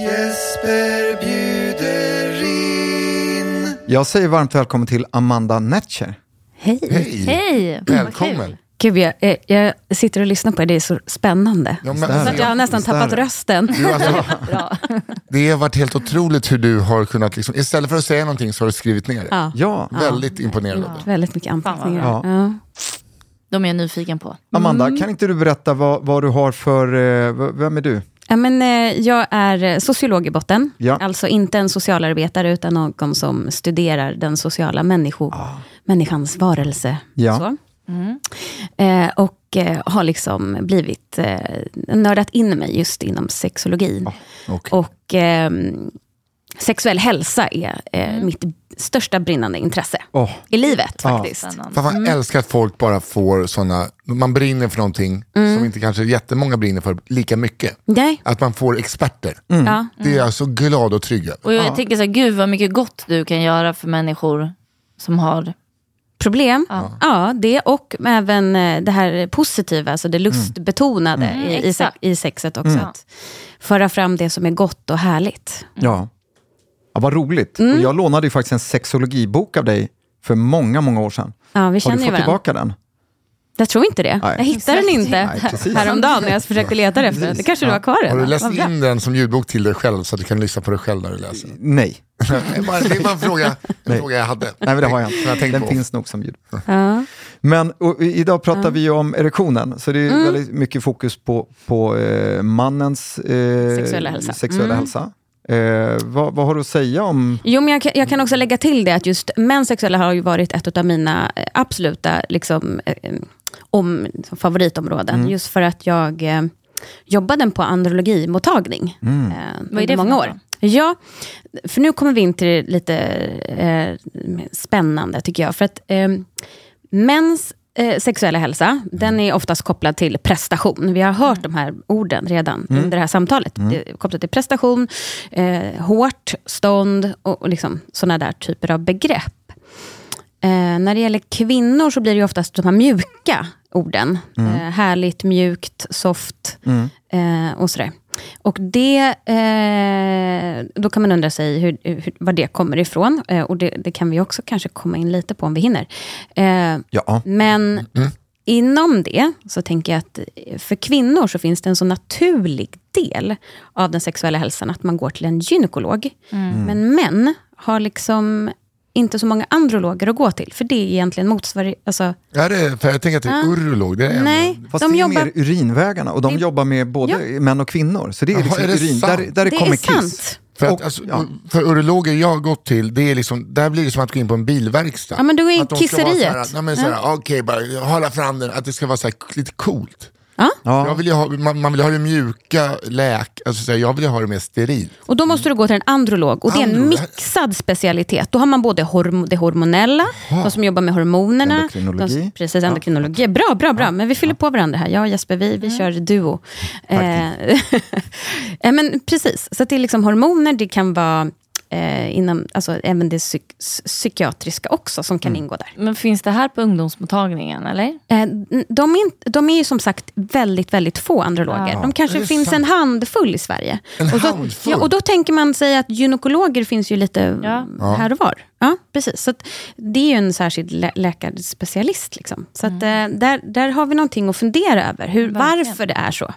Jesper bjuder in. Jag säger varmt välkommen till Amanda Netcher. Hej. Hej! Hej! Välkommen! Gud, jag, jag sitter och lyssnar på er, det är så spännande. Ja, men, Så att jag har nästan tappat rösten. du, alltså, det har varit helt otroligt hur du har kunnat, liksom, istället för att säga någonting så har du skrivit ner det. Ja, Ja, Väldigt imponerande. väldigt mycket anpassningar. Ja. De är jag nyfiken på. Amanda, Mm. kan inte du berätta vad, vad du har för, eh, vem är du? Ja, men, eh, jag är sociolog i botten, Ja. alltså inte en socialarbetare utan någon som studerar den sociala människo, människans varelse. Ja. Så. Eh, och eh, har liksom blivit eh, nördat in mig just inom sexologi. okej. Och ehm, sexuell hälsa är eh, mitt största brinnande intresse Åh, i livet Ja. faktiskt. Spännande. Fan, Mm. man älskar att folk bara får sådana, man brinner för någonting Mm. som inte kanske jättemånga brinner för lika mycket. Nej. Att man får experter. Ja. Det är jag så glad och trygg över. Och jag tänker så här, gud vad mycket gott du kan göra för människor som har... Problem? Ja. Ja. det och även eh, det här positiva, alltså det lustbetonade Mm, i, i, i sexet också. Att föra fram det som är gott och härligt. ja. ja vad roligt. Mm. Och jag lånade ju faktiskt en sexologibok av dig för många, många år sedan. Ja, vi Har du känner fått tillbaka den? Jag tror inte det. Nej. Jag hittade den inte Nej, precis. häromdagen när jag försökte leta efter den. Det kanske du har kvar Har redan. du läst in den som ljudbok till dig själv så att du kan lyssna på dig själv när du läser? Nej, det är bara, en, fråga, en Nej. fråga jag hade. Nej men det har jag jag inte. tänkt Den på. finns nog som ljud. Ja. Men och, idag pratar vi ju om erektionen, så det är väldigt mycket fokus på, på eh, mannens eh, Sexuella hälsa. sexuella hälsa. Eh, vad, vad har du att säga om... Jo, men jag, kan- jag kan också lägga till det att just mäns sexuella har ju varit ett av mina absoluta liksom, eh, om, favoritområden. Just för att jag eh, jobbade på andrologimottagning eh, är det under för många år. Ja, för nu kommer vi in till det lite eh, spännande tycker jag. För att eh, mäns eh, sexuella hälsa, den är oftast kopplad till prestation. Vi har hört de här orden redan under det här samtalet. Det är kopplat till prestation, eh, hårt, stånd och, och liksom sådana där typer av begrepp. Eh, när det gäller kvinnor så blir det ju oftast de här mjuka orden. Eh, härligt, mjukt, soft eh, och sådär. Och det, eh, då kan man undra sig hur, hur, var det kommer ifrån. Eh, och det, det kan vi också kanske komma in lite på om vi hinner. Eh, Ja, men inom det så tänker jag att för kvinnor så finns det en så naturlig del av den sexuella hälsan att man går till en gynekolog. Men män har liksom inte så många androloger att gå till. För det är egentligen motsvarig... Alltså, Är det, för jag tänker att det är urolog. Det är en- nej, fast de det är jobbar... mer urinvägarna och de Det- jobbar med både män och kvinnor. Så det är Jaha, liksom är det urin, där, där det, det kommer är kiss. sant. För, att, Och- alltså, ja. för urologer jag har gått till, det är liksom, där blir det som att gå in på en bilverkstad. Ja, men du är i Att de ska vara kisseriet. Okej, bara hålla fram den, att det ska vara så här, lite coolt. Ja? Jag vill ju ha, man, man vill ha det mjuka läk, alltså, jag vill ju ha det mer sterilt. Och då måste du gå till en androlog. Och det är en mixad specialitet. Då har man både horm det hormonella, de som jobbar med hormonerna. Endokrinologi. De, precis, endokrinologi. Bra, bra, bra. Men vi fyller på varandra här. Jag och Jesper, vi, vi kör duo. Eh, ja, men precis. Så det är liksom hormoner, det kan vara eh, inom, alltså, även det psyk psykiatriska också som kan ingå där. Men finns det här på ungdomsmottagningen eller? Eh, de, är inte, de är ju som sagt väldigt, väldigt få androloger. Ja. De kanske finns sant? en handfull i Sverige. En och, då, handfull? ja, och då tänker man sig att gynekologer finns ju lite Ja. här och var. Ja, precis. Så att det är ju en särskild lä läkarspecialist. Liksom. Så att, eh, där, där har vi någonting att fundera över. Hur, varför det är så.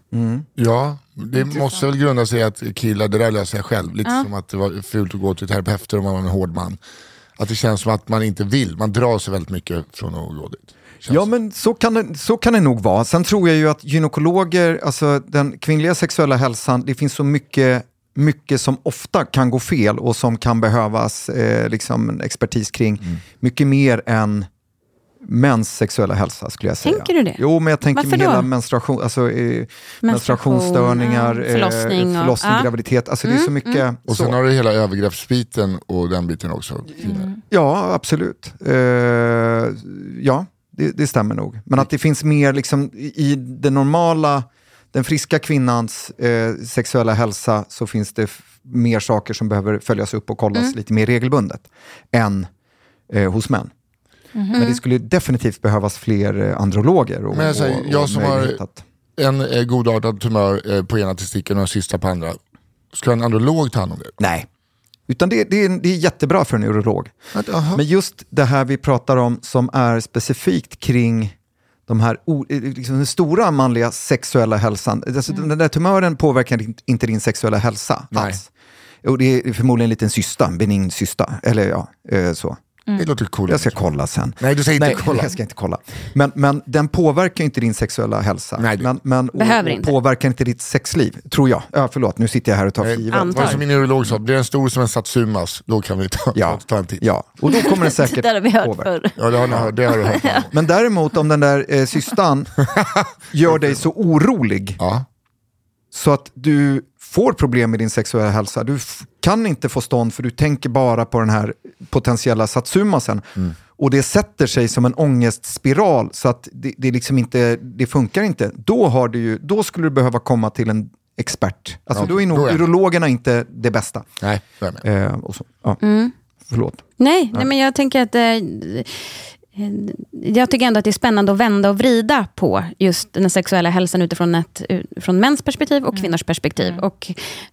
Ja, det måste väl grunda sig i att killar, det där löser jag själv. Lite som att det var fult att gå till terapeuter om man var en hård man. Att det känns som att man inte vill, man drar sig väldigt mycket från att gå dit. Känns- Ja, men så kan, det, så kan det nog vara. Sen tror jag ju att gynekologer, alltså den kvinnliga sexuella hälsan, det finns så mycket, mycket som ofta kan gå fel och som kan behövas eh, liksom expertis kring. Mm. Mycket mer än mäns sexuella hälsa skulle jag säga. Tänker du det? Jo, men jag tänker Varför hela menstruation, alltså, eh, Menstruation, menstruationsstörningar, förlossning eh, och- förlossning ja. graviditet. Alltså det är så mycket. Och så. sen har du hela övergreppsbiten och den biten också. Ja, absolut. Eh, ja, det, det stämmer nog. Men att det finns mer liksom, i den normala, den friska kvinnans eh, sexuella hälsa så finns det mer saker som behöver följas upp och kollas lite mer regelbundet än eh, hos män. Men det skulle definitivt behövas fler eh, androloger. Och, Men jag säger, och, och jag som har- att- En eh, godartad tumör eh, på ena testikeln och en sista på andra. Ska en androlog ta hand om det? Nej. Utan det, det, är, det är jättebra för en urolog. Att. Men just det här vi pratar om som är specifikt kring de här liksom den stora manliga sexuella hälsan. Alltså, Den där tumören påverkar in- inte din sexuella hälsa Nej. alls. Och det är förmodligen en liten cysta, en benign cysta. Eller ja, eh, så. Det låter coolt. Jag ska kolla sen. Nej, du säger inte Nej, kolla. jag ska inte kolla. Men, men den påverkar inte din sexuella hälsa. Nej, det- men, men, och, Behöver och inte. påverkar inte ditt sexliv, tror jag. Ja, förlåt, nu sitter jag här och tar för givet. Vad som min urolog sa, blir den stor som en satsumas, då kan vi ta, Ja, ta en titt. ja, och då kommer den säkert Det där har vi hört påverka. förr. Ja, det har, hört, det har du hört. Men däremot om den där eh, cystan gör dig så orolig Ja. så att du får problem med din sexuella hälsa. Du kan inte få stånd för du tänker bara på den här potentiella satsumasen. Och det sätter sig som en ångestspiral så att det, det, liksom inte, det funkar inte. Då, har du ju, då skulle du behöva komma till en expert. Alltså, Ja, då är nog då är- urologerna inte det bästa. Nej, det är med. Eh, och så. Ja. Förlåt. Nej, nej men jag tänker att... Eh, jag tycker ändå att det är spännande att vända och vrida på just den sexuella hälsan utifrån ett, från mäns perspektiv och kvinnors perspektiv. Och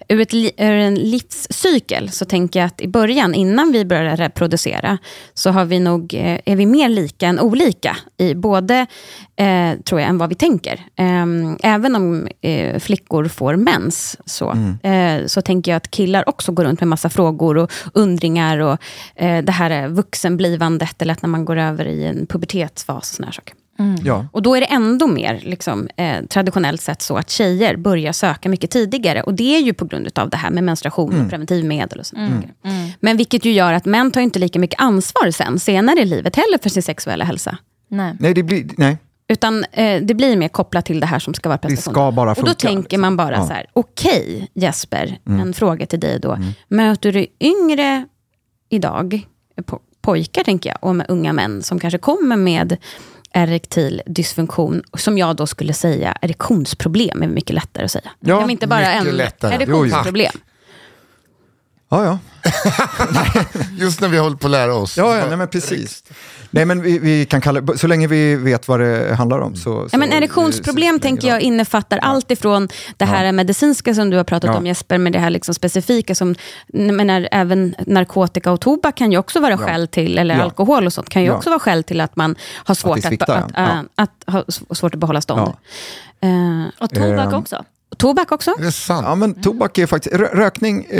ur, ett, ur en livscykel så tänker jag att i början, innan vi börjar reproducera, så har vi nog, eh, är vi mer lika än olika i både, eh, tror jag, än vad vi tänker. Ehm, även om eh, flickor får mens, så, eh, så tänker jag att killar också går runt med massa frågor och undringar och eh, det här är vuxenblivandet eller att när man går över i en pubertetsfas och såna här saker. Ja. Och då är det ändå mer liksom, eh, traditionellt sett så att tjejer börjar söka mycket tidigare. Och det är ju på grund av det här med menstruation och preventivmedel och sådana saker. Men vilket ju gör att män tar inte lika mycket ansvar sen, senare i livet heller för sin sexuella hälsa. Nej. Nej, det blir, nej. Utan eh, det blir mer kopplat till det här som ska vara prestation. ska bara och då funka, tänker liksom. man bara Ja. Mm. så här, okej Jesper, en fråga till dig då. Möter du yngre idag, po- pojkar tänker jag, och med unga män som kanske kommer med erektil dysfunktion, som jag då skulle säga erektionsproblem är mycket lättare att säga. Ja, kan vi inte bara mycket en lättare. erektionsproblem? Ja, ja. Just när vi håller på att lära oss. Ja, ja nej, men precis. Nej, men vi, vi kan kalla, så länge vi vet vad det handlar om. Så, Ja, så, men erektionsproblem så- så tänker jag innefattar allt ifrån det här medicinska som du har pratat Ja. om Jesper, med det här liksom specifika som, menar, även narkotika och tobak kan ju också vara skäl till, eller Ja. alkohol och sånt kan ju Ja. också vara skäl till att man har svårt att, att, ja. äh, att, ha svårt att behålla stånd. Ja. Eh, Och tobak Ehm, också. Tobak också? Det är sant. Ja, men tobak är faktiskt, rö- rökning, eh,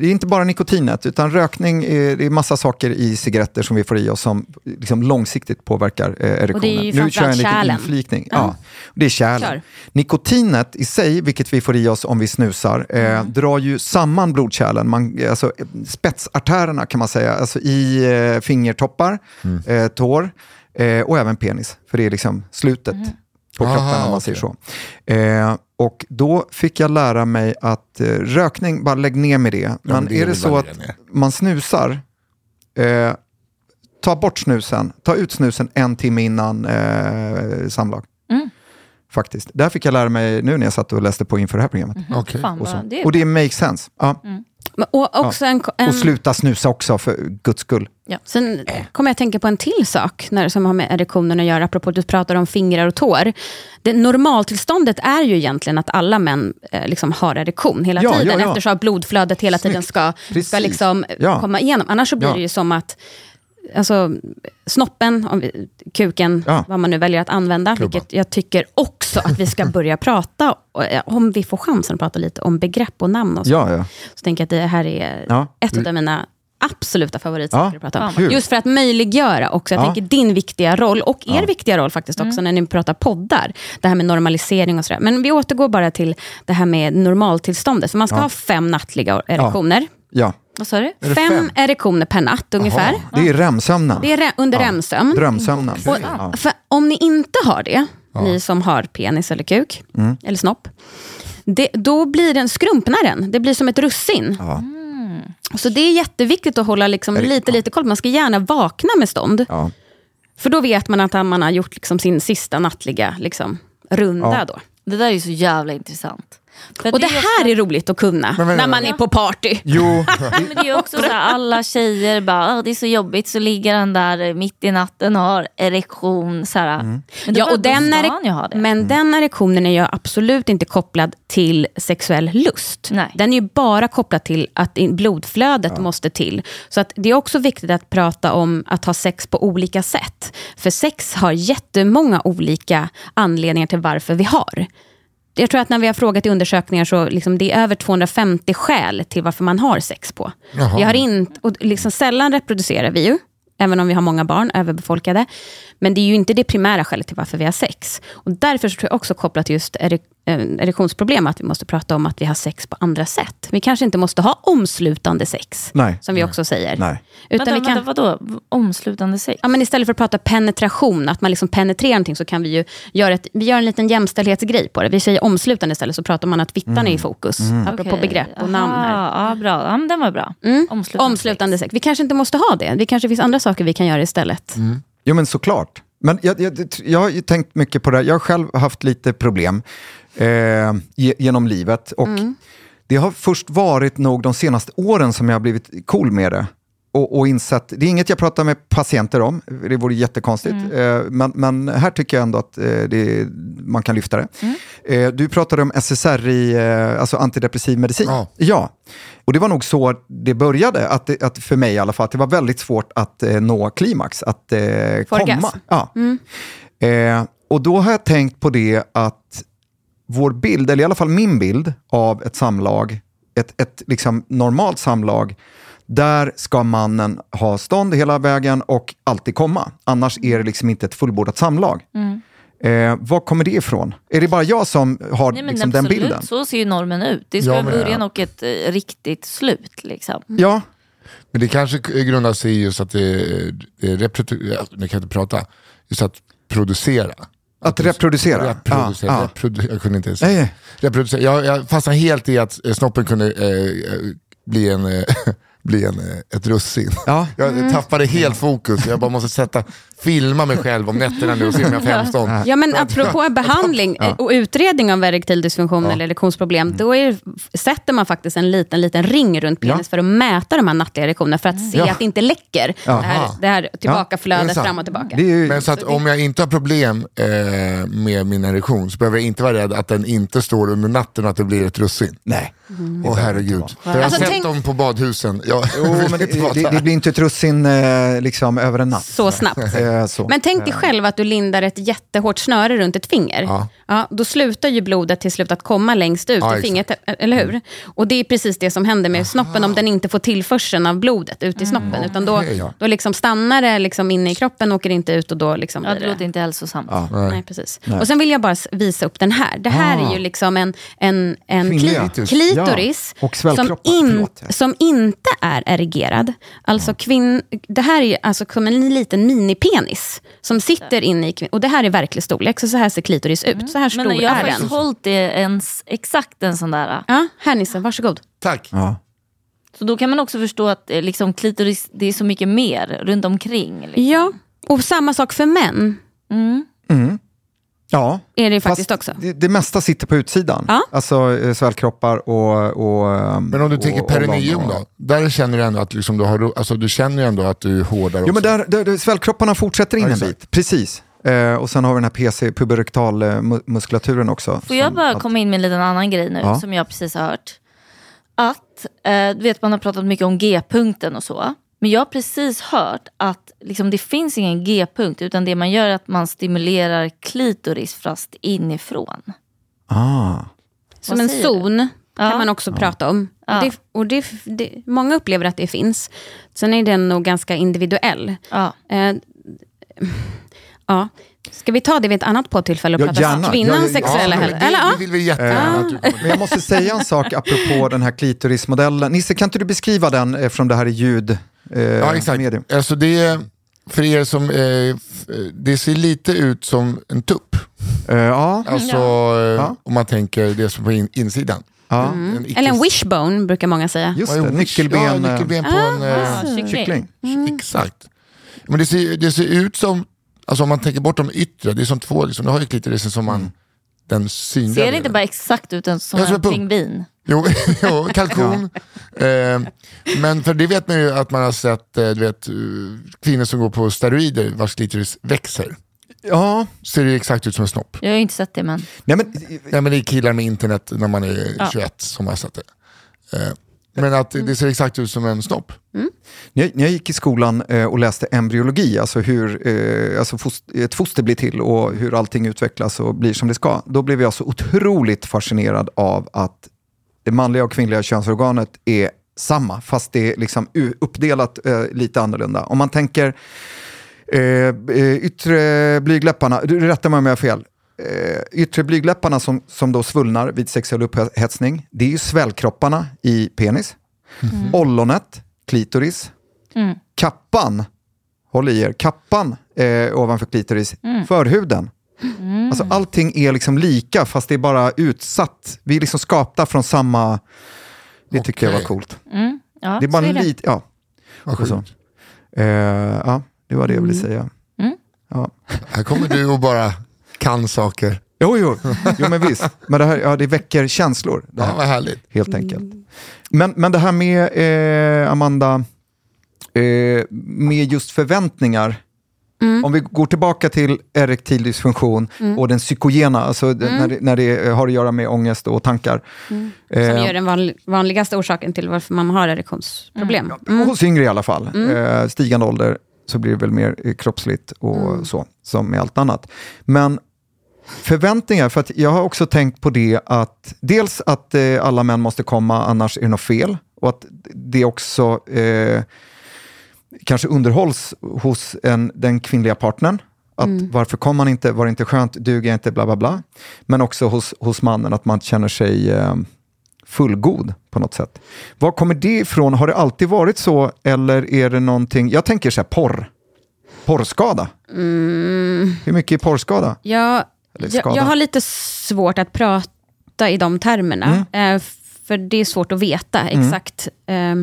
det är inte bara nikotinet, utan rökning, är, det är massa saker i cigaretter som vi får i oss som liksom långsiktigt påverkar eh, erektionen. Och det är ju nu kör jag en liten kärlen. inflikning. Ja. Ja. Det är kärlen. Kör. Nikotinet i sig, vilket vi får i oss om vi snusar, eh, drar ju samman blodkärlen, man, alltså, spetsartärerna kan man säga, alltså i eh, fingertoppar, eh, tår eh, och även penis, för det är liksom slutet på kroppen Aha, om man säger så. Eh, och då fick jag lära mig att eh, rökning, bara lägg ner med det. Men det är det så att man snusar, eh, ta bort snusen, ta ut snusen en timme innan eh, samlag. Faktiskt. Där fick jag lära mig nu när jag satt och läste på inför det här programmet. Okej. Fan, Och, så. det är och det makes sense. Ja. Men- Och, också en, en, Och sluta snusa också, för guds skull. Sen kommer jag att tänka på en till sak när, som har med erektionen att göra, apropå att du pratar om fingrar och tår. Det, normaltillståndet är ju egentligen att alla män eh, liksom har erektion hela Ja, tiden, ja, ja. eftersom att blodflödet hela tiden ska, ska liksom Ja. komma igenom. Annars så blir Ja. det ju som att Alltså, snoppen, om vi, kuken, Ja. vad man nu väljer att använda. Klubban. Vilket jag tycker också att vi ska börja prata, eh, om vi får chansen att prata lite om begrepp och namn. Och så. Ja, ja. Så tänker jag att det här är Ja. ett av mina absoluta favoritsaker Ja, att prata om. kul. Just för att möjliggöra också, jag Ja. tänker din viktiga roll, och er viktiga roll faktiskt också när ni pratar poddar. Det här med normalisering och sådär. Men vi återgår bara till det här med normaltillståndet. För man ska ha fem nattliga erektioner. Ja. Vad sa du? Fem, fem? erektioner per natt ungefär. Det är REM-sömnen. Det är re- under REM-sömn. Drömsömnen. Och, Ja. för om ni inte har det, ni som har penis eller kuk, Mm. eller snopp, det, då blir den, skrumpnar den. Det blir som ett russin. Ja. Så det är jätteviktigt att hålla liksom det- lite, lite koll. Man ska gärna vakna med stånd. Ja. För då vet man att man har gjort liksom sin sista nattliga liksom, runda. Ja. Då. Det där är ju så jävla intressant. För Och det är här är roligt att kunna Men, men, när man men. är på party. Jo, Men det är ju också så här, alla tjejer bara, "Ah, det är så jobbigt, så ligger han där mitt i natten och har erektion. Så här. Mm. Men Ja, och den det. Men den erektionen är ju absolut inte kopplad till sexuell lust. Nej. Den är ju bara kopplad till att blodflödet måste till. Så att det är också viktigt att prata om att ha sex på olika sätt. För sex har jättemånga olika anledningar till varför vi har. Jag tror att när vi har frågat i undersökningar så liksom det är över 250 skäl till varför man har sex på. Jaha. Vi har inte, och liksom sällan reproducerar vi ju, även om vi har många barn, överbefolkade. Men det är ju inte det primära skälet till varför vi har sex. Och därför tror jag också kopplat till just erektionsproblem, att vi måste prata om att vi har sex på andra sätt. Vi kanske inte måste ha omslutande sex, Nej. som vi också säger. Nej. Utan vänta, vi kan, vänta, vadå? Omslutande sex? Ja, men istället för att prata penetration, att man liksom penetrerar någonting, så kan vi ju göra ett, vi gör en liten jämställdhetsgrej på det. Vi säger omslutande istället, så pratar man att vittan är i fokus. Apropå Okej. begrepp och namn här. Ja, bra. Ja, men den var bra. Mm. Omslutande, Omslutande sex. Vi kanske inte måste ha det. Det kanske finns andra saker vi kan göra istället. Jo men såklart. Men jag, jag, jag har ju tänkt mycket på det här. Jag har själv haft lite problem eh, ge- genom livet. Och Det har först varit nog de senaste åren som jag har blivit cool med det. Och, och insett, det är inget jag pratar med patienter om, det vore jättekonstigt. Eh, men, men här tycker jag ändå att eh, det, man kan lyfta det. Eh, du pratade om SSRI, eh, alltså antidepressiv medicin. Ja. Ja, och det var nog så det började, att, att för mig i alla fall, att det var väldigt svårt att eh, nå klimax, att eh, komma. Ja. Eh, och då har jag tänkt på det att vår bild, eller i alla fall min bild av ett samlag, ett, ett liksom normalt samlag, där ska mannen ha stånd hela vägen och alltid komma. Annars är det liksom inte ett fullbordat samlag. Eh, var kommer det ifrån? Är det bara jag som har Nej, men liksom den absolut, bilden? så ser ju normen ut. Det ska Ja, vara men- början och ett eh, riktigt slut. Liksom. Ja, Men det kanske grundar sig i just att det är, det är reprodu- ja, kan inte prata, just att producera. att reproducera. Reproducera, Ja, ja. reprodu- jag kunde inte ens Nej, reproducera. Jag, jag fastnade helt i att eh, snoppen kunde eh, eh, bli, en, eh, bli en, eh, ett russin. Ja. Jag tappade helt fokus, jag bara måste sätta, filma mig själv om nätterna nu och se om jag får hemstånd. Ja, men apropå behandling eh, och utredning av erektil dysfunktion eller erektionsproblem, då är, sätter man faktiskt en liten, liten ring runt penis Ja. för att mäta de här nattliga erektionerna, för att se Ja. att det inte läcker. Det här, det här Det är tillbakaflödet fram och tillbaka. det är ju, Men så att om jag inte har problem eh, med min erektion så behöver jag inte vara rädd att den inte står under natten och att det blir ett russin. nej. Åh herregud. Jag har Alltså, sett tänk- dem på badhusen. Jag Jo, men det, det, det blir inte ett russin eh, liksom, över en natt. Så snabbt. Eh, så. Men tänk dig själv att du lindar ett jättehårt snöre runt ett finger. Ja. Ja. då slutar ju blodet till slut att komma längst ut Ja, i fingret, eller hur? Och det är precis det som händer med snoppen om den inte får tillförseln av blodet ut i snoppen. Utan då, ja. då liksom stannar det liksom inne i kroppen, åker inte ut och då liksom Ja, det låter inte hälsosamt. Nej, precis. Och sen vill jag bara visa upp den här. Det här är ju liksom en, en, en kli- klitoris Ja, och som, in, som inte är erigerad. Alltså kvinn, det här är alltså som en liten minipenis som sitter inne i kvinn- Och det här är verklig storlek, så så här ser klitoris ut. Så här stor Men jag har faktiskt den. hållit det en, exakt en sån där. Ja, här Nisse, varsågod. Tack. Ja. Så då kan man också förstå att eh, liksom, klitoris, det är så mycket mer runt omkring. Liksom. Ja, och samma sak för män. Mm. Mm. Ja, Är det faktiskt också. Det, det mesta sitter på utsidan. Ja. Alltså eh, svällkroppar och, och... ehm, Men om du och, tänker perineum då? Där känner du ändå att liksom du, har, alltså, du känner ju ändå att du är hårdare Jo, men också. där, där, där, svällkropparna fortsätter in Ja, en bit, precis. Eh, och sen har vi den här PC, puberektal eh, muskulaturen också. Får jag bara att- komma in med en liten annan grej nu Ja. som jag precis har hört. Att, eh, du vet man har pratat mycket om G-punkten och så. Men jag har precis hört att liksom, det finns ingen G-punkt utan det man gör är att man stimulerar klitoris fast inifrån. Ah. Som en zon Ja. kan man också prata om. Ja. Och det, och det, det, många upplever att det finns. Sen är den nog ganska individuell. Ja. Eh, ja. Ska vi ta det vid ett annat poddtillfälle och Ja, prata gärna. kvinnans Ja, ja, sexuella ja, hälsa? det, Eller, ja. det vill vi jättegärna att du kommer Men jag måste säga en sak apropå den här klitorismodellen. Nisse, kan inte du beskriva den eftersom det här är ljud? Eh, Ja, exakt. medium? Alltså det, för er som, eh, det ser lite ut som en tupp. Eh, ja. Alltså eh, om man tänker det som på in, insidan. ja. En icke- Eller en wishbone brukar många säga. Just det, en nyckelben. Ja, eh, nyckelben på en eh, kyckling. kyckling. Exakt. Men det ser, det ser ut som, alltså om man tänker bort de yttre, det är som två, liksom, du har ju klitorisen som man, den synliga Ser det delen. inte bara exakt ut som Ja, en en pingvin? Jo, jo kalkon. Eh, men för det vet man ju att man har sett eh, du vet, eh, kvinnor som går på steroider vars klitoris växer. Ja, Ser det exakt ut som en snopp. Jag har ju inte sett det men. nej men Nej, men det är killar med internet när man är Ja. 21 som har sett det. Eh, men att det ser exakt ut som en snopp. När jag, när jag gick i skolan eh, och läste embryologi, alltså hur eh, alltså foster, ett foster blir till och hur allting utvecklas och blir som det ska, då blev jag så otroligt fascinerad av att det manliga och kvinnliga könsorganet är samma, fast det är liksom uppdelat eh, lite annorlunda. Om man tänker eh, eh, yttre blygläpparna, du rättar mig om jag har fel, eh, yttre blygläpparna som, som då svullnar vid sexuell upphetsning, det är ju svällkropparna i penis. Ollonet, klitoris. Kappan, håll i er, kappan eh, ovanför klitoris, förhuden. Alltså allting är liksom lika fast det är bara utsatt. Vi är liksom skapta från samma... Det tycker jag var coolt. Mm. Ja, Det är bara en det. lite... Ja, Vad så. Eh, ja, det var det jag ville säga. Ja. Här kommer du och bara kan saker. Jo, jo, jo, men visst. Men det här ja, det väcker känslor. Det Ja, här. vad härligt. helt enkelt. Men, men det här med, eh, Amanda, eh, med just förväntningar. Om vi går tillbaka till erektil dysfunktion och den psykogena, alltså det- när, det, när det har att göra med ångest och tankar. Som Eh, gör den van, vanligaste orsaken till varför man har erektionsproblem. Mm. Hos yngre i alla fall. Eh, stigande ålder så blir det väl mer eh, kroppsligt och så, som med allt annat. Men förväntningar, för att jag har också tänkt på det att dels att eh, alla män måste komma, annars är det något fel. Och att det också eh, kanske underhålls hos en, den kvinnliga partnern. Att Varför kom han inte? Var det inte skönt? Duger jag inte? Bla bla bla. Men också hos, hos mannen, att man känner sig eh, fullgod på något sätt. Var kommer det ifrån? Har det alltid varit så? Eller är det någonting, jag tänker så här porr. Porrskada. Hur mycket är porrskada? Jag, Eller jag, jag har lite svårt att prata i de termerna. Mm. Eh, för det är svårt att veta exakt eh,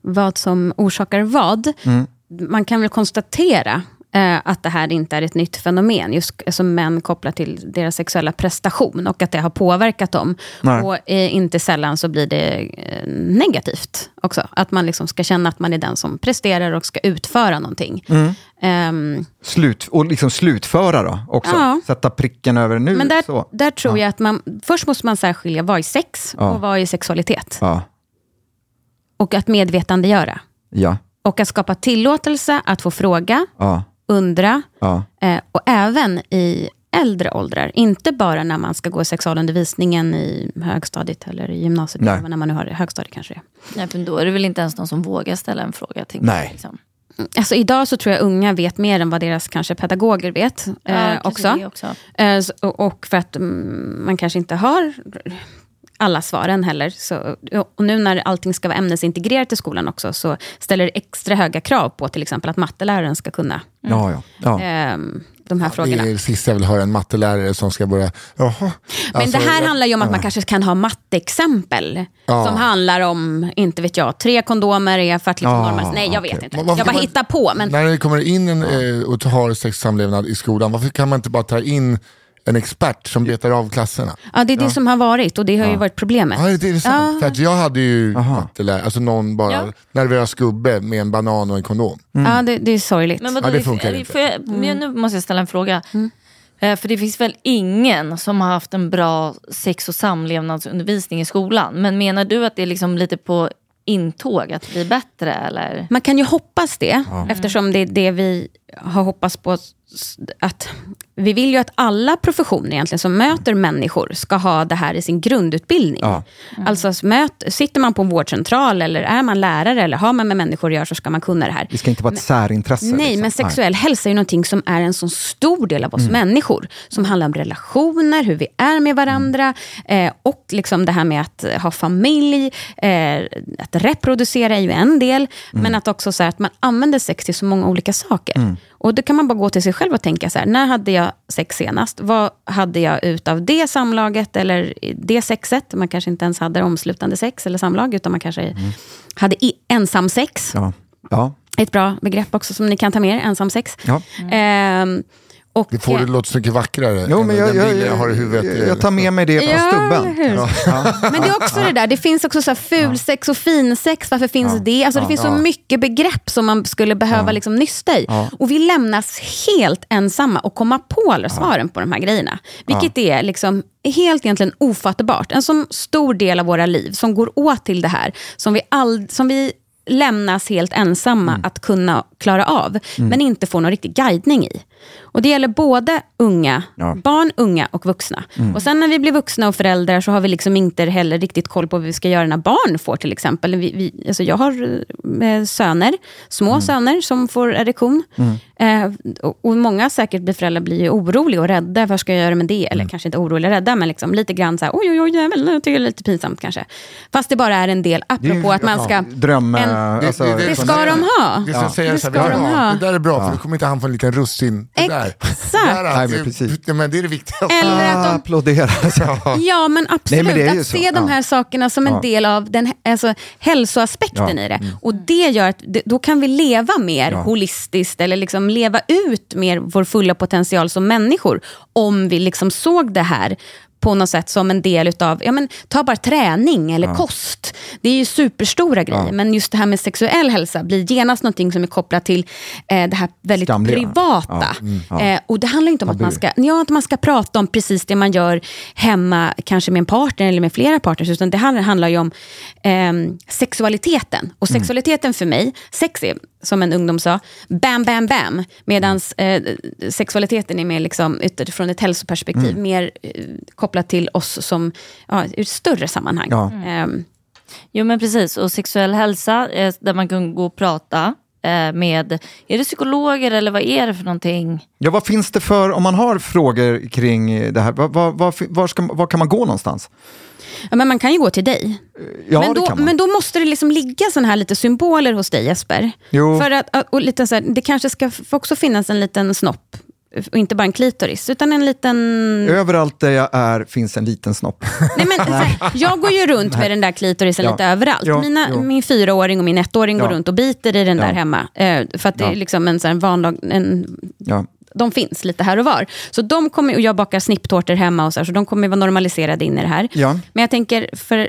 vad som orsakar vad. Mm. Man kan väl konstatera eh, att det här inte är ett nytt fenomen, just alltså män kopplat till deras sexuella prestation och att det har påverkat dem. Nej. Och eh, inte sällan så blir det eh, negativt också. Att man liksom ska känna att man är den som presterar och ska utföra någonting. Mm. Ehm, Slut, och liksom slutföra då också. Ja. Sätta pricken över nu. Men där, så. där tror jag att man, först måste man särskilja vad är sex Ja. och vad är sexualitet. Ja. Och att medvetandegöra. Ja. Och att skapa tillåtelse att få fråga, Ja. undra Ja. eh, och även i äldre åldrar. Inte bara när man ska gå sexualundervisningen i högstadiet eller i gymnasiet. Nej. När man nu har det, högstadiet kanske det. Nej, för då är det väl inte ens någon som vågar ställa en fråga. Nej. jag, Liksom. Alltså idag så tror jag unga vet mer än vad deras kanske pedagoger vet. Ja, eh, kanske också. också. Eh, Och för att mm, man kanske inte har alla svaren heller. Så, och nu när allting ska vara ämnesintegrerat i skolan också, så ställer det extra höga krav på till exempel att matteläraren ska kunna Ja, ja. ja. ehm, de här Det frågorna. är det sista jag vill höra, en mattelärare som ska börja, jaha. Men Alltså, det här jag- handlar ju om att man kanske kan ha matteexempel. Som handlar om, inte vet jag, tre kondomer är för att liksom normalt... Nej, jag okej. vet inte. Varför Jag bara hittar på. Men När det kommer in en, eh, och har sex samlevnad i skolan, varför kan man inte bara ta in en expert som betar av klasserna. Ja, det är det som har varit och det har ju varit problemet. Ja, det är sant. Ja. För att jag hade ju Aha. mattelärare, alltså någon bara Ja. nervös gubbe med en banan och en kondom. Ja, det, det är sorgligt. Men vadå, Ja, det funkar är- inte. jag, men Nu måste jag ställa en fråga. Eh, För det finns väl ingen som har haft en bra sex och samlevnadsundervisning i skolan. Men menar du att det är liksom lite på intåg att bli bättre eller? Man kan ju hoppas det, eftersom det är det vi har hoppats på. Att Vi vill ju att alla professioner egentligen som möter människor ska ha det här i sin grundutbildning. Ja. Alltså möt, sitter man på en vårdcentral eller är man lärare eller har man med människor att göra så ska man kunna det här. Det ska inte vara ett särintresse. Nej, liksom. men sexuell hälsa är ju någonting som är en så stor del av oss människor. Som handlar om relationer, hur vi är med varandra eh, och liksom det här med att ha familj. Eh, att reproducera är ju en del, men att också så här, att man använder sex till så många olika saker. Och då kan man bara gå till sig själv och tänka så här, när hade jag sex senast? Vad hade jag ut av det samlaget eller det sexet? Man kanske inte ens hade omslutande sex eller samlag, utan man kanske hade i, ensam sex. Ja. Ja. Ett bra begrepp också som ni kan ta med er, ensamsex. Ja. Ehm, och, Det får det låta så mycket vackrare Jo, men jag, jag, jag har i huvudet. jag, jag tar med mig det på Ja, stubben. hur? Men det är också det där, det finns också så här fulsex och finsex, varför finns det? Alltså det finns så mycket begrepp som man skulle behöva liksom nysta i. Och vi lämnas helt ensamma och komma på alla svaren på de här grejerna. Vilket är liksom helt egentligen ofattbart. En så stor del av våra liv som går åt till det här, som vi, all, som vi lämnas helt ensamma Mm. att kunna klara av, men inte får någon riktig guidning i. Och Det gäller både unga, Ja. Mm. barn, unga och vuxna. Och sen när vi blir vuxna och föräldrar så har vi liksom inte heller riktigt koll på vad vi ska göra när barn får till exempel. Vi, vi, alltså jag har eh, söner, små Mm. söner som får erektion. Eh, och, och många säkert blir föräldrar blir ju oroliga och rädda. Vad ska jag göra med det? Mm. Eller kanske inte oroliga och rädda, men liksom lite grann så här, oj oj oj, jävel, jag tycker det är lite pinsamt kanske. Fast det bara är en del, Det är apropå att man ska... ja, Dröm... en- eh, alltså, Det som ska de ha. Det som säger Det här, ska ja, de ha. det där är bra för då kommer inte han få en liten russin. Det där. Exakt. Det där, Nej, men det- precis. ja, men det är det viktigaste. Eller att de Applådera. Ja, men absolut. Nej, men det att så. se de Ja. här sakerna som en Ja. del av den alltså, hälsoaspekten Ja. Mm. i det. Och det gör att det- då kan vi leva mer Ja. holistiskt eller liksom leva ut mer vår fulla potential som människor. Om vi liksom såg det här på något sätt som en del utav, ja men ta bara träning eller kost. Det är ju superstora grejer, men just det här med sexuell hälsa blir genast någonting som är kopplat till eh, det här väldigt Skamliga. privata. Ja, mm, ja. Eh, och det handlar inte om att man ska, ja, att man ska prata om precis det man gör hemma, kanske med en partner eller med flera partners, utan det handlar, handlar ju om ehm, sexualiteten. Och Mm. sexualiteten för mig, sex är, som en ungdom sa, bam, bam, bam. Medan eh, sexualiteten är mer liksom, utifrån ett hälsoperspektiv, Mm. mer eh, kopplat till oss som, ja, ur ett större sammanhang. Ja. Ehm, Jo men precis, och sexuell hälsa eh, där man kan gå och prata med, är det psykologer eller vad är det för någonting? Ja, vad finns det för, om man har frågor kring det här, var, var, var, var, ska, var kan man gå någonstans? ja, men man kan ju gå till dig. Ja, men, det då, kan man. men då måste det liksom ligga såna här lite symboler hos dig Jesper. Jo. För att, och lite så här, det kanske ska också finnas en liten snopp. Och inte bara en klitoris, utan en liten... Överallt där jag är finns en liten snopp. Nej, men, här, jag går ju runt med den där klitorisen Ja. lite överallt. Ja, Mina, jo. min fyraåring och min ettåring går Ja. runt och biter i den där Ja. hemma. Eh, för att det Ja. är liksom en, så här, vanlag, en Ja. de finns lite här och var. Så de kommer, och jag bakar snipptårtor hemma, och så, här, så de kommer vara normaliserade in i det här. Ja. Men jag tänker, för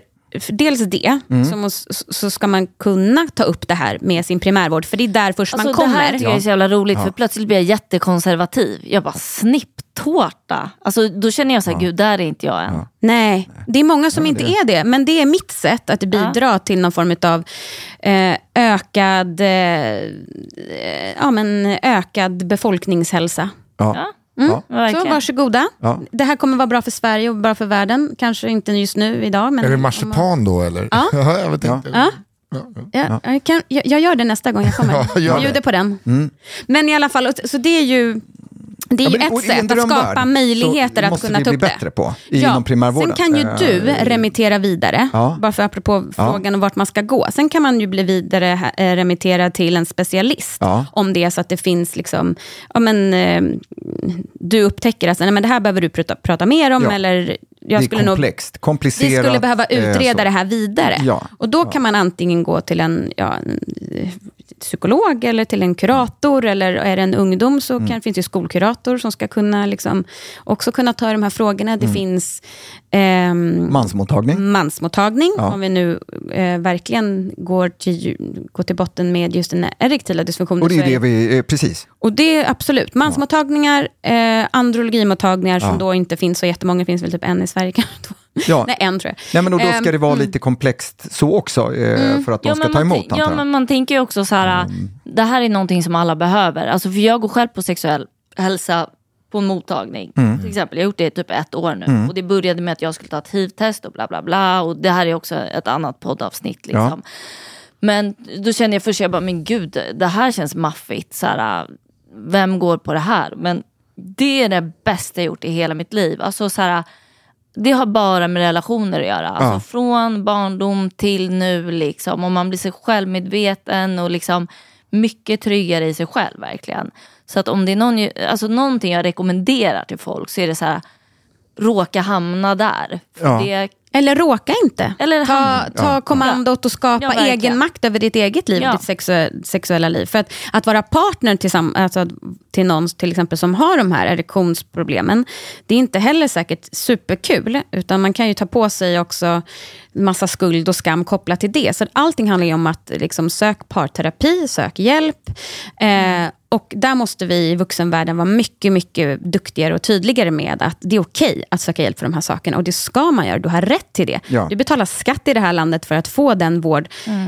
dels det, Mm. så, så ska man kunna ta upp det här med sin primärvård, för det är där först Alltså, man kommer. Det här tycker jag är så jävla roligt för plötsligt blir jag jättekonservativ. Jag bara snipptårta. Alltså, då känner jag så här, gud där är inte jag än. Nej, det är många som inte är det, men det är mitt sätt att bidra till någon form av eh, ökad, eh, ja, men ökad befolkningshälsa. Ja. Ja. Ja. Så varsågoda. Ja. Det här kommer vara bra för Sverige och bra för världen. Kanske inte just nu idag. Men Är det marsipan då eller? Ja. jag vet inte. Ja. Ja, jag, kan, jag, jag gör det nästa gång jag kommer. Jag det. bjuder på den. Men i alla fall, så det är ju, det är Ja, ju ett sätt att skapa möjligheter att kunna ta upp det. bättre på inom primärvården. Sen kan ju du Eh, remittera vidare, Ja. bara för apropå frågan om vart man ska gå. Sen kan man ju bli vidare eh, remitterad till en specialist. Ja. Om det är så att det finns, liksom, ja, men, eh, du upptäcker att nej, men det här behöver du prata, prata mer om. Ja. Eller, jag det skulle är nog komplext, komplicerat. vi skulle behöva eh, utreda så. det här vidare. Ja. Och då kan man antingen gå till en, ja, en psykolog eller till en kurator. Eller är det en ungdom så kan, finns det skolkurator som ska kunna liksom, också kunna ta de här frågorna. Det finns ehm, Mansmottagning. mansmottagning, Ja. om vi nu eh, verkligen går till, går till botten med just den erektila dysfunktionen. Och det är det vi, eh, precis. och det är absolut. Mansmottagningar, eh, andrologimottagningar som Ja. då inte finns så jättemånga, det finns väl typ en i Sverige. kanske. Ja. Nej, en tror jag. Nej, men och då ska Ehm, det vara lite komplext så också, eh, för att de ska men ta emot, Ja, jag. men man tänker ju också så här, det här är någonting som alla behöver. Alltså, för jag går själv på sexuell hälsa på en mottagning. Mm. Till exempel, jag har gjort det i typ ett år nu. Och det började med att jag skulle ta ett hiv-test och bla bla bla. Och det här är också ett annat poddavsnitt. Liksom. Men då kände jag först, jag bara, men gud, det här känns maffigt. Så här, vem går på det här? Men det är det bästa jag gjort i hela mitt liv. Alltså så här, det har bara med relationer att göra. Alltså Ja. från barndom till nu. Liksom. Och man blir sig självmedveten och liksom mycket tryggare i sig själv verkligen. Så att om det är någon, alltså någonting jag rekommenderar till folk så är det så här, råka hamna där. För Ja. det, Eller råka inte. Eller ta ta kommandot och skapa Ja, egen makt över ditt eget liv, Ja. ditt sexu- sexuella liv. För att, att vara partner tillsamm- alltså, till någon till exempel som har de här erektionsproblemen, det är inte heller säkert superkul. Utan man kan ju ta på sig också massa skuld och skam kopplat till det. Så allting handlar ju om att liksom, sök parterapi, sök hjälp. Eh, och där måste vi i vuxenvärlden vara mycket, mycket duktigare och tydligare med att det är okej att söka hjälp för de här sakerna. Och det ska man göra. Du har rätt till det. Ja. Du betalar skatt i det här landet för att få den vård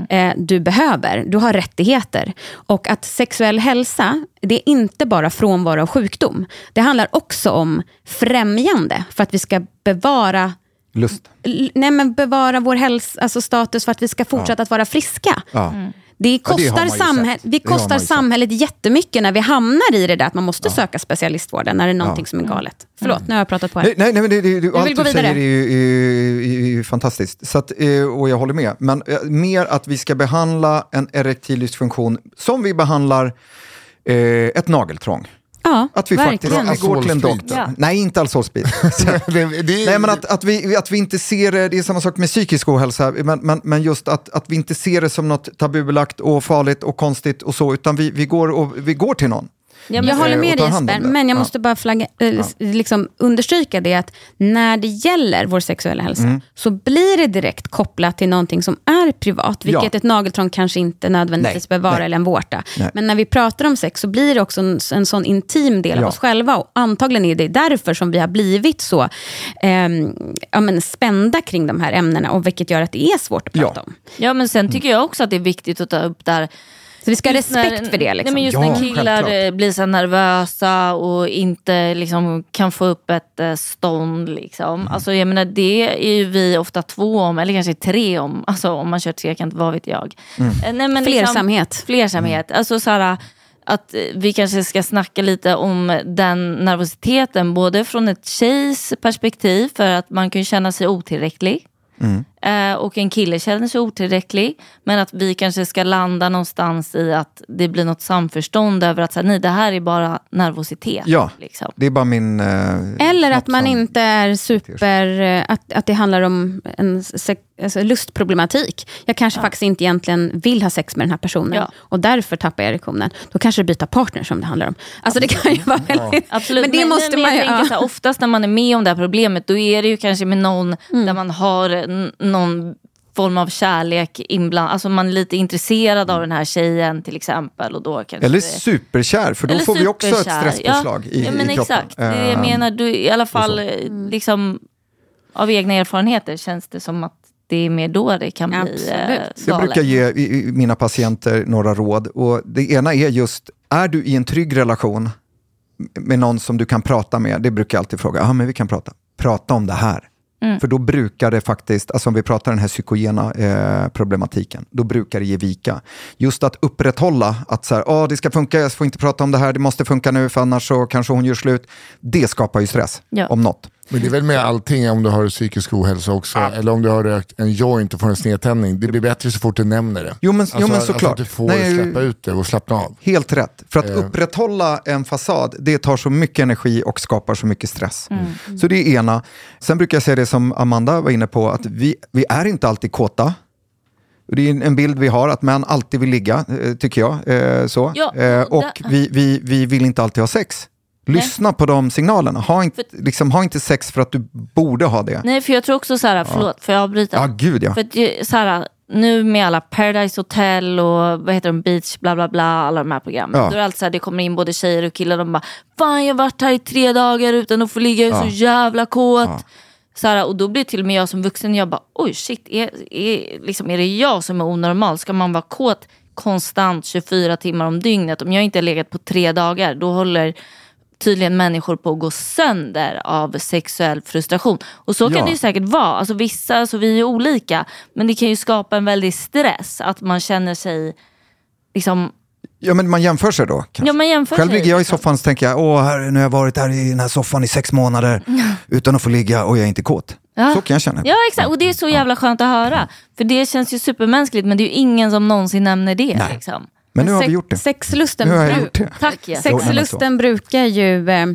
eh, du behöver. Du har rättigheter. Och att sexuell hälsa, det är inte bara frånvaro av sjukdom. Det handlar också om främjande, för att vi ska bevara Lust. nej, men bevara vår hälsa, alltså status för att vi ska fortsätta att vara friska. Ja. Ja, det kostar, man ju samhä- sett. vi kostar samhället jättemycket när vi hamnar i det där att man måste söka specialistvården när det är någonting som är galet. Förlåt, nu har jag pratat på här. Nej, nej, nej, men det, det, det, allt du säger är ju, är, är, är ju fantastiskt. Så att, eh, och jag håller med. Men eh, mer att vi ska behandla en erektil dysfunktion som vi behandlar eh, ett nageltrång. Ja, Att vi verkligen. faktiskt vi går till en doktor. Ja. Nej, inte alkoholsprit. det, det, Nej, men att, att, vi, att vi inte ser det, det är samma sak med psykisk ohälsa, men, men, men just att, att vi inte ser det som något tabubelagt och farligt och konstigt och så, utan vi, vi, går, och, vi går till någon. Ja, Jag håller med dig Jesper, men jag Ja. måste bara flagga, eh, s- liksom understryka det att när det gäller vår sexuella hälsa Mm. så blir det direkt kopplat till någonting som är privat, vilket Ja. ett nageltrång kanske inte nödvändigtvis behöver vara, eller en vårta. Nej. Men när vi pratar om sex så blir det också en, en sån intim del av Ja. oss själva och antagligen är det därför som vi har blivit så ehm, ja, men spända kring de här ämnena och vilket gör att det är svårt att prata Ja. om. ja, men sen tycker jag också att det är viktigt att ta upp där Så vi ska ha respekt när- för det. Liksom. Nej, men just Ja, när killar självklart. blir så nervösa och inte liksom, kan få upp ett eh, stånd. Liksom. Mm. Alltså, jag menar, det är ju vi ofta två om, eller kanske tre om. Alltså, om man kör trekant, vad vet jag. Mm. Eh, Nej, men Flersamhet. flersamhet. Alltså, så här, att vi kanske ska snacka lite om den nervositeten, både från ett tjejs perspektiv, för att man kan känna sig otillräcklig. Eh, och en kille känner sig otillräcklig. Men att vi kanske ska landa någonstans i att det blir något samförstånd över att så här, nej, det här är bara nervositet. Ja. Liksom. Det är bara min... Eh, Eller att man inte är super... eh, Att, att det handlar om en sex, alltså lustproblematik. Jag kanske faktiskt inte egentligen vill ha sex med den här personen Ja. och därför tappar jag erektionen. Då kanske det byta partner som det handlar om. Alltså det kan ju vara väldigt... Absolut, Men det måste men man ju... ja. här, Oftast när man är med om det här problemet, då är det ju kanske med någon Mm. där man har någon form av kärlek inblandad. Alltså man är lite intresserad av den här tjejen till exempel. Och då kanske Eller det- superkär, för då Eller får vi också ett superkär. stresspåslag ja, i, ja, men i kroppen. Exakt, det jag Eh, menar. Du, I alla fall eh, liksom, av egna erfarenheter känns det som att det är mer då det kan bli Absolut. eh, Så jag galet. brukar ge mina patienter några råd. Och det ena är just, är du i en trygg relation med någon som du kan prata med, det brukar jag alltid fråga, ja men vi kan prata, prata om det här. Mm. För då brukar det faktiskt, alltså om vi pratar den här psykogena eh, problematiken, då brukar det ge vika. Just att upprätthålla att så här, "Ah, det ska funka, jag får inte prata om det här, det måste funka nu för annars så kanske hon gör slut. Det skapar ju stress, Ja. om något. Men det är väl med allting om du har psykisk ohälsa också. Eller om du har rökt en joint och får en snedtändning. Det blir bättre så fort du nämner det. Jo, men- jo, men Alltså såklart. att du får Nej, släppa ut det och slappna av. Helt rätt. För att Eh. upprätthålla en fasad, det tar så mycket energi och skapar så mycket stress. Mm. Så det är ena. Sen brukar jag säga det som Amanda var inne på, att vi, vi är inte alltid kåta. Det är en- bild vi har, att män alltid vill ligga, eh, tycker jag. Eh, så. Ja, eh, och vi, vi, vi vill inte alltid ha sex. Lyssna på de signalerna. Ha inte, liksom, ha inte sex för att du borde ha det. Nej, för jag tror också så här, förlåt, får jag avbryta? Ja, gud ja. För att så här, nu med alla Paradise Hotel och vad heter de, Beach, bla bla bla, alla de här programmen. Ja. Då är det alltid så här, det kommer in både tjejer och killar, de bara Fan jag har varit här i tre dagar utan att få ligga, jag är så jävla kåt. Så här, och då blir till och med jag som vuxen, jag bara oj shit, är, är, liksom, är det jag som är onormal? Ska man vara kåt konstant 24 timmar om dygnet? Om jag inte har legat på tre dagar, då håller tydligen människor på att gå sönder av sexuell frustration. Och så kan Ja. det ju säkert vara. Alltså vissa, alltså vi är olika. Men det kan ju skapa en väldig stress. Att man känner sig liksom... Ja, men man jämför sig då. kanske. Ja, man jämför Själv ligger jag i liksom. soffan och tänker jag, åh, här, nu har jag varit här i den här soffan i sex månader utan att få ligga och jag är inte kåt. Ja. Så kan jag känna. Ja exakt, och det är så jävla skönt att höra. För det känns ju supermänskligt men det är ju ingen som någonsin nämner det. Liksom. Men nu har vi gjort det. Sexlusten, Nu har jag bru- gjort det. Tack sexlusten brukar ju eh,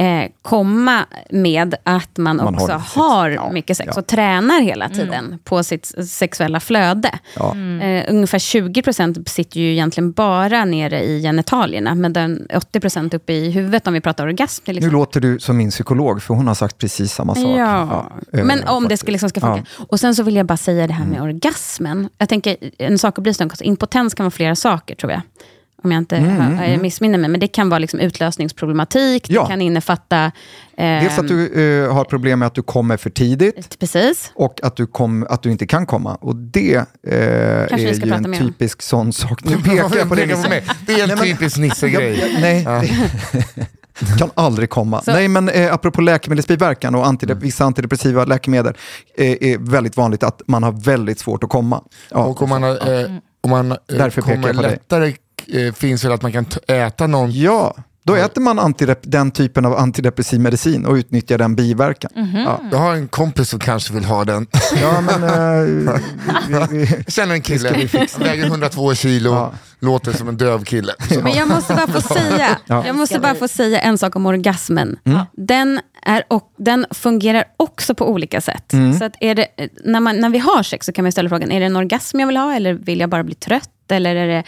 eh, komma med att man, Man har också har Ja, mycket sex ja. och tränar hela tiden på sitt sexuella flöde. Ja. Eh, ungefär 20% sitter ju egentligen bara nere i genitalierna, men den 80% uppe i huvudet om vi pratar orgasm till Nu låter du som min psykolog, för hon har sagt precis samma sak. Ja, eh, men om det ska, liksom ska funka. Och sen så vill jag bara säga det här med orgasmen. Jag tänker, en sak att bli stund, impotens kan vara flera saker tror jag. Om jag inte har- jag missminner mig. Men det kan vara liksom utlösningsproblematik, Ja. det kan innefatta... Eh, Dels att du eh, har problem med att du kommer för tidigt Precis. och att du, kom, att du inte kan komma. Och det eh, är ju en typisk sån sak. Nu pekar jag på på mig. Det är en typisk Nisse-grej. Nej, det kan aldrig komma. Nej, men eh, apropå läkemedelsbiverkan och antidep- Mm. vissa antidepressiva läkemedel eh, är väldigt vanligt att man har väldigt svårt att komma. Ja, Och om man, har, eh, om man eh, Därför pekar kommer på dig. Eh, finns väl att man kan äta någon ja då äter man antidep- den typen av antidepressiv medicin och utnyttjar den biverkan. Ja. Jag har en kompis som kanske vill ha den. Ja, men, eh, vi, vi, Jag känner en kille, väger 102 kilo, Ja. låter som en döv kille. Så, Men jag måste bara få säga, Ja. jag måste bara få säga en sak om orgasmen. Mm. Den, är och, den fungerar också på olika sätt. Mm. Så att är det, när, man, när vi har sex så kan man ställa frågan, är det en orgasm jag vill ha eller vill jag bara bli trött? Eller är det,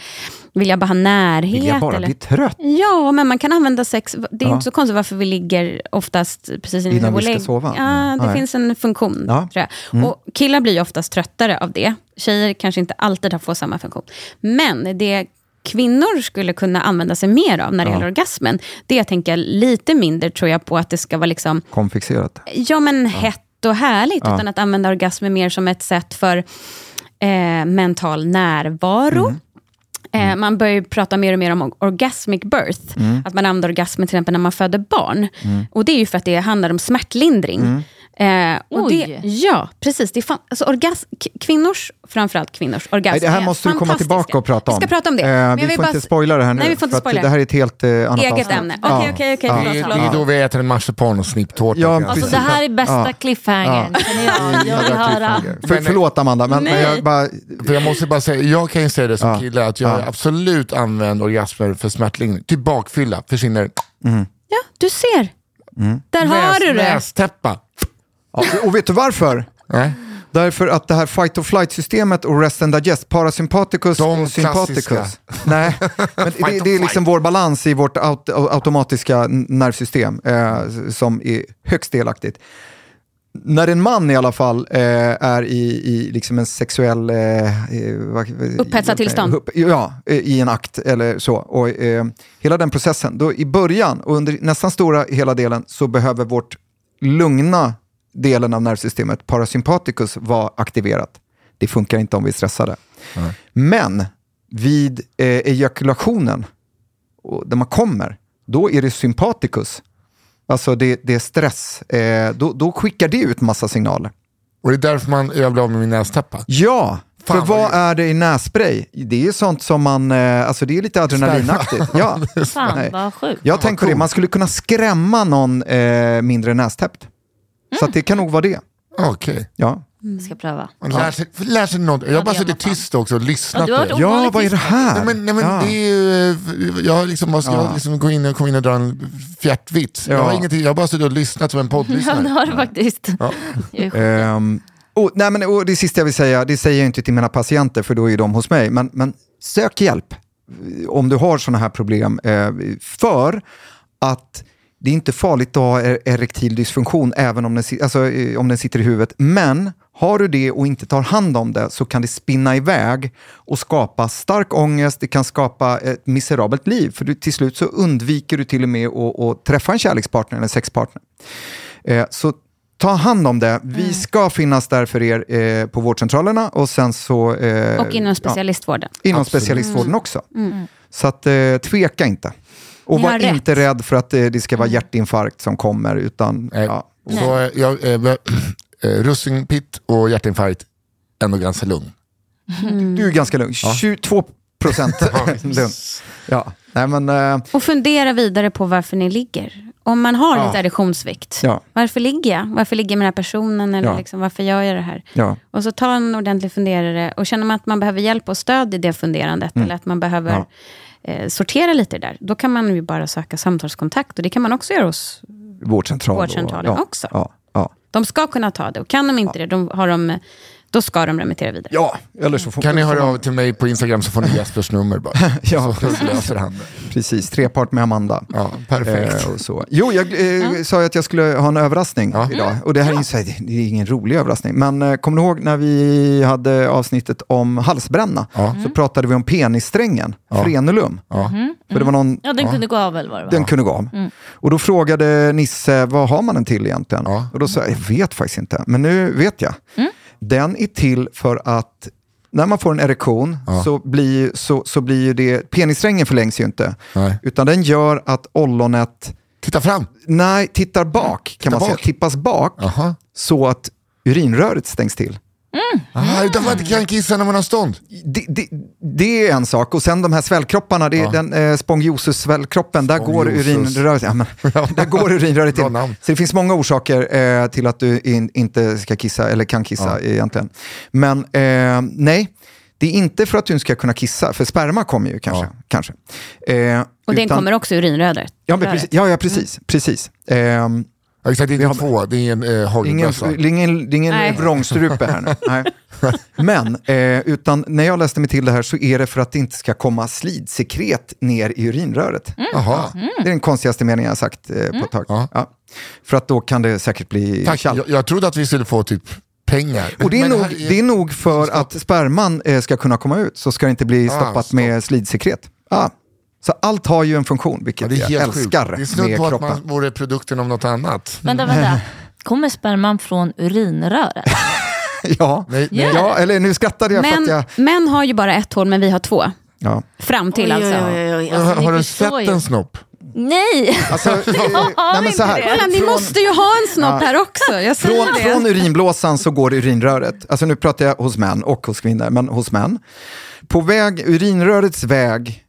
vill jag bara ha närhet? vill jag bara eller? bli trött? Ja, men man kan använda sex. Det är Ja. inte så konstigt varför vi ligger oftast precis innan, Innan vi ska sova. Ja, det Nej. finns en funktion. Ja. Mm. Tror jag. Och killar blir ju oftast tröttare av det. Tjejer kanske inte alltid har får samma funktion. Men det kvinnor skulle kunna använda sig mer av när det gäller orgasmen, det jag tänker lite mindre tror jag på att det ska vara liksom Komfixerat. ja, men hett och härligt, utan att använda orgasmen mer som ett sätt för eh, mental närvaro. Eh, man börjar prata mer och mer om orgasmic birth. Att man använder orgasmen till exempel när man föder barn. Och det är ju för att det handlar om smärtlindring. Eh, och det, Oj. ja, precis. Det är fan, alltså orgas, kvinnors, framförallt kvinnors orgasm det här är måste du komma tillbaka och prata om. Vi ska prata om det. Eh, Men jag vi får bara inte spoila det här nu. Nej, vi får inte spoila. det här är ett helt eh, annat Eget avsnitt. ämne. Okej, Ja. okej. Ja. det, är, det då vi äter en marsipan och snipptårta. Ja. Alltså Precis. det här är bästa Ja. cliffhangern. känner Jag, jag vill höra. För, förlåt Amanda, men, men jag bara... För jag måste bara säga, jag kan ju säga det som Ja. kille, att jag Ja. har absolut använt orgasmer för smärtlindring. Typ bakfylla, försvinner. Ja, du ser. Där har du det. Nästäppa. Ja, och vet du varför? Nej. Därför att det här fight or flight-systemet och rest and digest, parasympaticus De och sympaticus. Nej, men det, det är liksom vår balans i vårt aut automatiska nervsystem eh, som är högst delaktigt. När en man i alla fall eh, är i, i liksom en sexuell... Eh, eh, Upphetsat tillstånd. Upp, ja, eh, i en akt eller så. Och, eh, hela den processen, då i början och under nästan stora hela delen så behöver vårt lugna delen av nervsystemet, parasympaticus, vara aktiverat. Det funkar inte om vi är stressade. Men vid eh, ejakulationen, och där man kommer, då är det sympaticus. Alltså det, det är stress. Eh, då, då skickar det ut massa signaler. Och det är därför man, jag blev av med min nästäppa. Ja, Fan, för vad är det i nässpray? Det är sånt som man, eh, alltså det är lite adrenalinaktigt. Ja. Fan vad sjukt. Jag tänker det, man skulle kunna skrämma någon eh, mindre nästäppt. Så att det kan nog vara det. Okej. Ja, Jag ska pröva. Man lär sig, lär sig något. Jag har bara det gör suttit man fan. tyst också och Ja, lyssnat du på det. varit ja vad är det här? Nej, men, nej, men ja. det är ju, eh, jag har liksom, ska jag liksom gå in och, komma in och dra en fjärtvits. Jag, har Ja. ingenting, jag har bara suttit och lyssnat som en Ja, det poddlyssnare. har du faktiskt. Jag är sjuk. Ehm, Och, nej, men, och det sista jag vill säga, det säger jag inte till mina patienter för då är ju de hos mig, men, men sök hjälp om du har sådana här problem. Eh, för att det är inte farligt att ha er- erektil dysfunktion även om den, alltså, eh, om den sitter i huvudet. Men har du det och inte tar hand om det så kan det spinna iväg och skapa stark ångest, det kan skapa ett miserabelt liv. För du, till slut så undviker du till och med att, att träffa en kärlekspartner eller sexpartner. Eh, så ta hand om det. Vi ska finnas där för er eh, på vårdcentralerna och sen så... Eh, Och inom ja, specialistvården. inom Absolut. specialistvården också. Så att, eh, tveka inte. Och Ni var rätt. inte rädd för att eh, det ska vara hjärtinfarkt som kommer. Utan, Eh, ja. Så jag, eh, eh, russinpitt och hjärtinfarkt, ändå ganska lugn. Du är ganska lugn. 22 procent lugn. Ja. Nej, men, eh, Och fundera vidare på varför ni ligger. Om man har Ja. lite erektionsvikt. Ja. Varför ligger jag? Varför ligger jag med den här personen? Eller Ja. liksom, varför gör jag det här? ja. Och så ta en ordentlig funderare. Och känner man att man behöver hjälp och stöd i det funderandet. Eller att man behöver Mm. Ja. Eh, sortera lite där. Då kan man ju bara söka samtalskontakt. Och det kan man också göra hos... Vårdcentral. Vårdcentralen och, ja. också. Ja. Ja. De ska kunna ta det. Och kan de inte det, de har de, då ska de remittera vidare. ja, eller så får Kan ni höra av till mig på Instagram så får ni Jespers nummer bara. Ja, så löser han det. Precis, trepart med Amanda. Ja, perfekt. Eh, och så. Jo, jag eh, sa ju att jag skulle ha en överraskning Ja. idag. Och det här är, ju här, det är ingen rolig överraskning. Men eh, kommer du ihåg när vi hade avsnittet om halsbränna? Ja. Så pratade vi om penissträngen, Ja. frenulum. Ja. För det var någon, Ja, den kunde gå av väl var det va? den kunde gå av. Och då frågade Nisse, vad har man den till egentligen? Ja. Och då sa jag, jag vet faktiskt inte. Men nu vet jag. Den är till för att när man får en erektion Ja. så, blir, så, så blir ju det, penissträngen förlängs ju inte. Nej. Utan den gör att ollonet Titta fram. Nej, tittar bak kan man bak. säga. Tippas bak Jaha. så att urinröret stängs till. Ah, utan man inte kan kissa när man har stånd. Det, det, det är en sak. Och sen de här svällkropparna, det är Ja. den eh, spongiosus-svällkroppen, där går, urinröret, ja, men, där går urinröret namn. Så det finns många orsaker eh, till att du in, inte ska kissa, eller kan kissa egentligen. Men eh, nej, det är inte för att du ska kunna kissa, för sperma kommer ju kanske. Ja. kanske. Eh, Och den utan- kommer också ur urinröret. Ja, men precis. Ja, ja, precis. precis. Ja, exakt, det är Vi inte har- två, det är en eh, Ingen, hagelbössa. det är ingen, det är ingen Nej. vrångstrupe här nu. Nej. Men, eh, utan när jag läste mig till det här så är det för att det inte ska komma slidsekret ner i urinröret. Jaha. Det är den konstigaste meningen jag har sagt eh, på ett tag. Ja. Ja. För att då kan det säkert bli Tack, jag, jag trodde att vi skulle få typ pengar. Och det är, nog, här det är nog för att sperman eh, ska kunna komma ut, så ska det inte bli Ah, stoppat stopp. med slidsekret. Ja. Så allt har ju en funktion, Ja, vilket det är jag älskar Det är snudd på att man vore produkten av något annat. Vänta, vänta. Kommer sperman från urinröret? Ja. Nej, nej. ja, eller nu skrattade jag för Men, att jag... män har ju bara ett hål, men vi har två. Ja. Fram till alltså. har har du sett en snopp? Nej! Alltså, nej, men så här. Kolla, ni måste ju ha en snopp här också. Jag säger Från, det. från urinblåsan så går urinröret, alltså nu pratar jag hos män och hos kvinnor, men hos män. På väg, urinrörets väg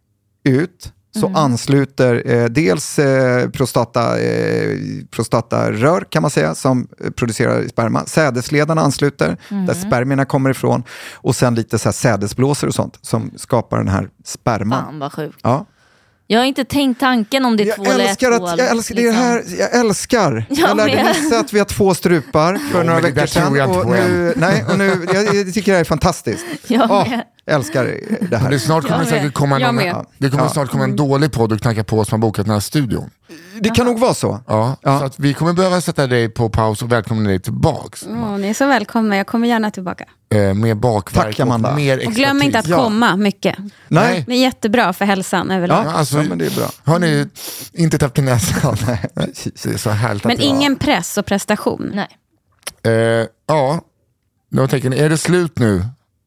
ut så ansluter eh, dels eh, prostata, eh, prostatarör kan man säga som eh, producerar sperma. Sädesledarna ansluter där spermierna kommer ifrån och sen lite så här sädesblåsor och sånt som skapar den här sperman. Fan vad sjukt. Ja. Jag har inte tänkt tanken om det är Jag två eller ett älskar, hål. att, jag, älskar, det är det liksom. här, jag älskar. Jag, Jag lärde. Nisse att vi har två strupar för Ja, några veckor sedan. jag inte Och nu, nej, och nu, jag, jag tycker det här är fantastiskt. Jag Åh, med. Jag älskar det här. det snart kommer Jag säkert komma Jag någon, med. det kommer Ja. snart komma en dålig podd och knacka på som har bokat den här studion. Det kan nog vara så. Ja, Ja. Så att vi kommer behöva sätta dig på paus och välkomna dig tillbaks. Åh, ni är så välkomna, jag kommer gärna tillbaka. Eh, med bakverk Tack, Amanda. och mer Och glöm inte att expertis. Ja. komma mycket. Nej, Det är jättebra för hälsan överlag. ja, alltså- ja, men det är bra. Har ni inte täppt till näsan? Det är så härligt Men ingen press och prestation. Nej. Eh, ja, då tänker är det slut nu?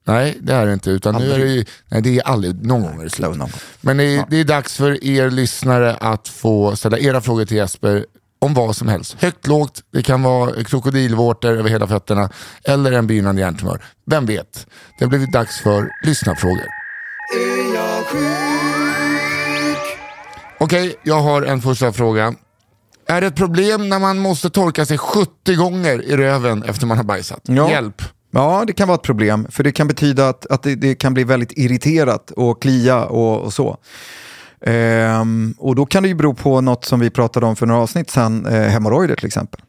Nej, det är det inte. Utan nu är det, ju, nej, det är aldrig, någon gång är det slut. Men det är, det är dags för er lyssnare att få ställa era frågor till Jesper om vad som helst. Högt, lågt, det kan vara krokodilvårtor över hela fötterna eller en begynnande hjärntumör. Vem vet? Det har blivit dags för lyssnarfrågor. Är jag sjuk? Okej, jag har en första fråga. Är det ett problem när man måste torka sig 70 gånger i röven efter man har bajsat? Ja. Hjälp! Ja, det kan vara ett problem. För det kan betyda att, att det, det kan bli väldigt irriterat och klia och, och så. Ehm, och då kan det ju bero på något som vi pratade om för några avsnitt sedan, eh, hemorrojder till exempel.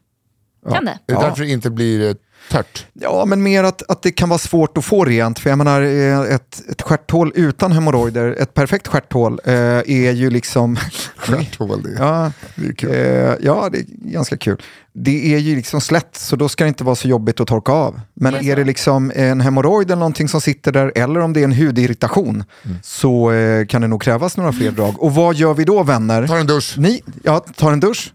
Kan det? Det är Ja. därför det inte blir ett Tört. Ja, men mer att, att det kan vara svårt att få rent. För jag menar, eh, ett, ett stjärthål utan hemorrojder, ett perfekt stjärthål, eh, är ju liksom... Stjärthål, det, Ja, det är kul. eh, ja, det är ganska kul. Det är ju liksom slätt, så då ska det inte vara så jobbigt att torka av. Men är det liksom en hemorrojd eller någonting som sitter där, eller om det är en hudirritation, Mm. så eh, kan det nog krävas några fler drag. Och vad gör vi då, vänner? Ta en dusch. Ni, ja, tar en dusch.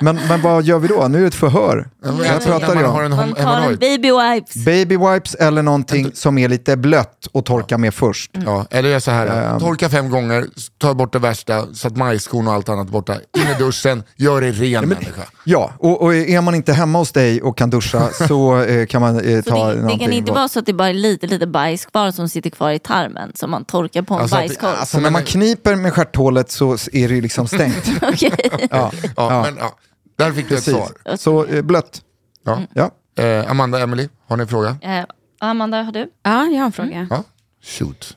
Men, men vad gör vi då? Nu är det ett förhör. Ja, men Jag jag pratar ju man om. har en Man tar en baby wipes. Baby wipes eller någonting som är lite blött och torka med först. Ja, eller gör så här, Ehm. torka fem gånger, ta bort det värsta, så att majskorn och allt annat borta. In i duschen, gör dig ren människa. Ja, och, och är man inte hemma hos dig och kan duscha så eh, kan man eh, ta det, det någonting. kan inte vara så att det bara är lite, lite bajs kvar som sitter kvar i tarmen som man torkar på en Alltså bajskorv. Alltså när man kniper med stjärthålet så är det ju liksom stängt. Okej. ja, Ja, ja, Men, ja, där fick du ett svar. Så eh, blött. Ja. Ja. Eh, Amanda, Emily, har ni en fråga? Eh, Amanda, har du? Ja, jag har en fråga. Ja, shoot.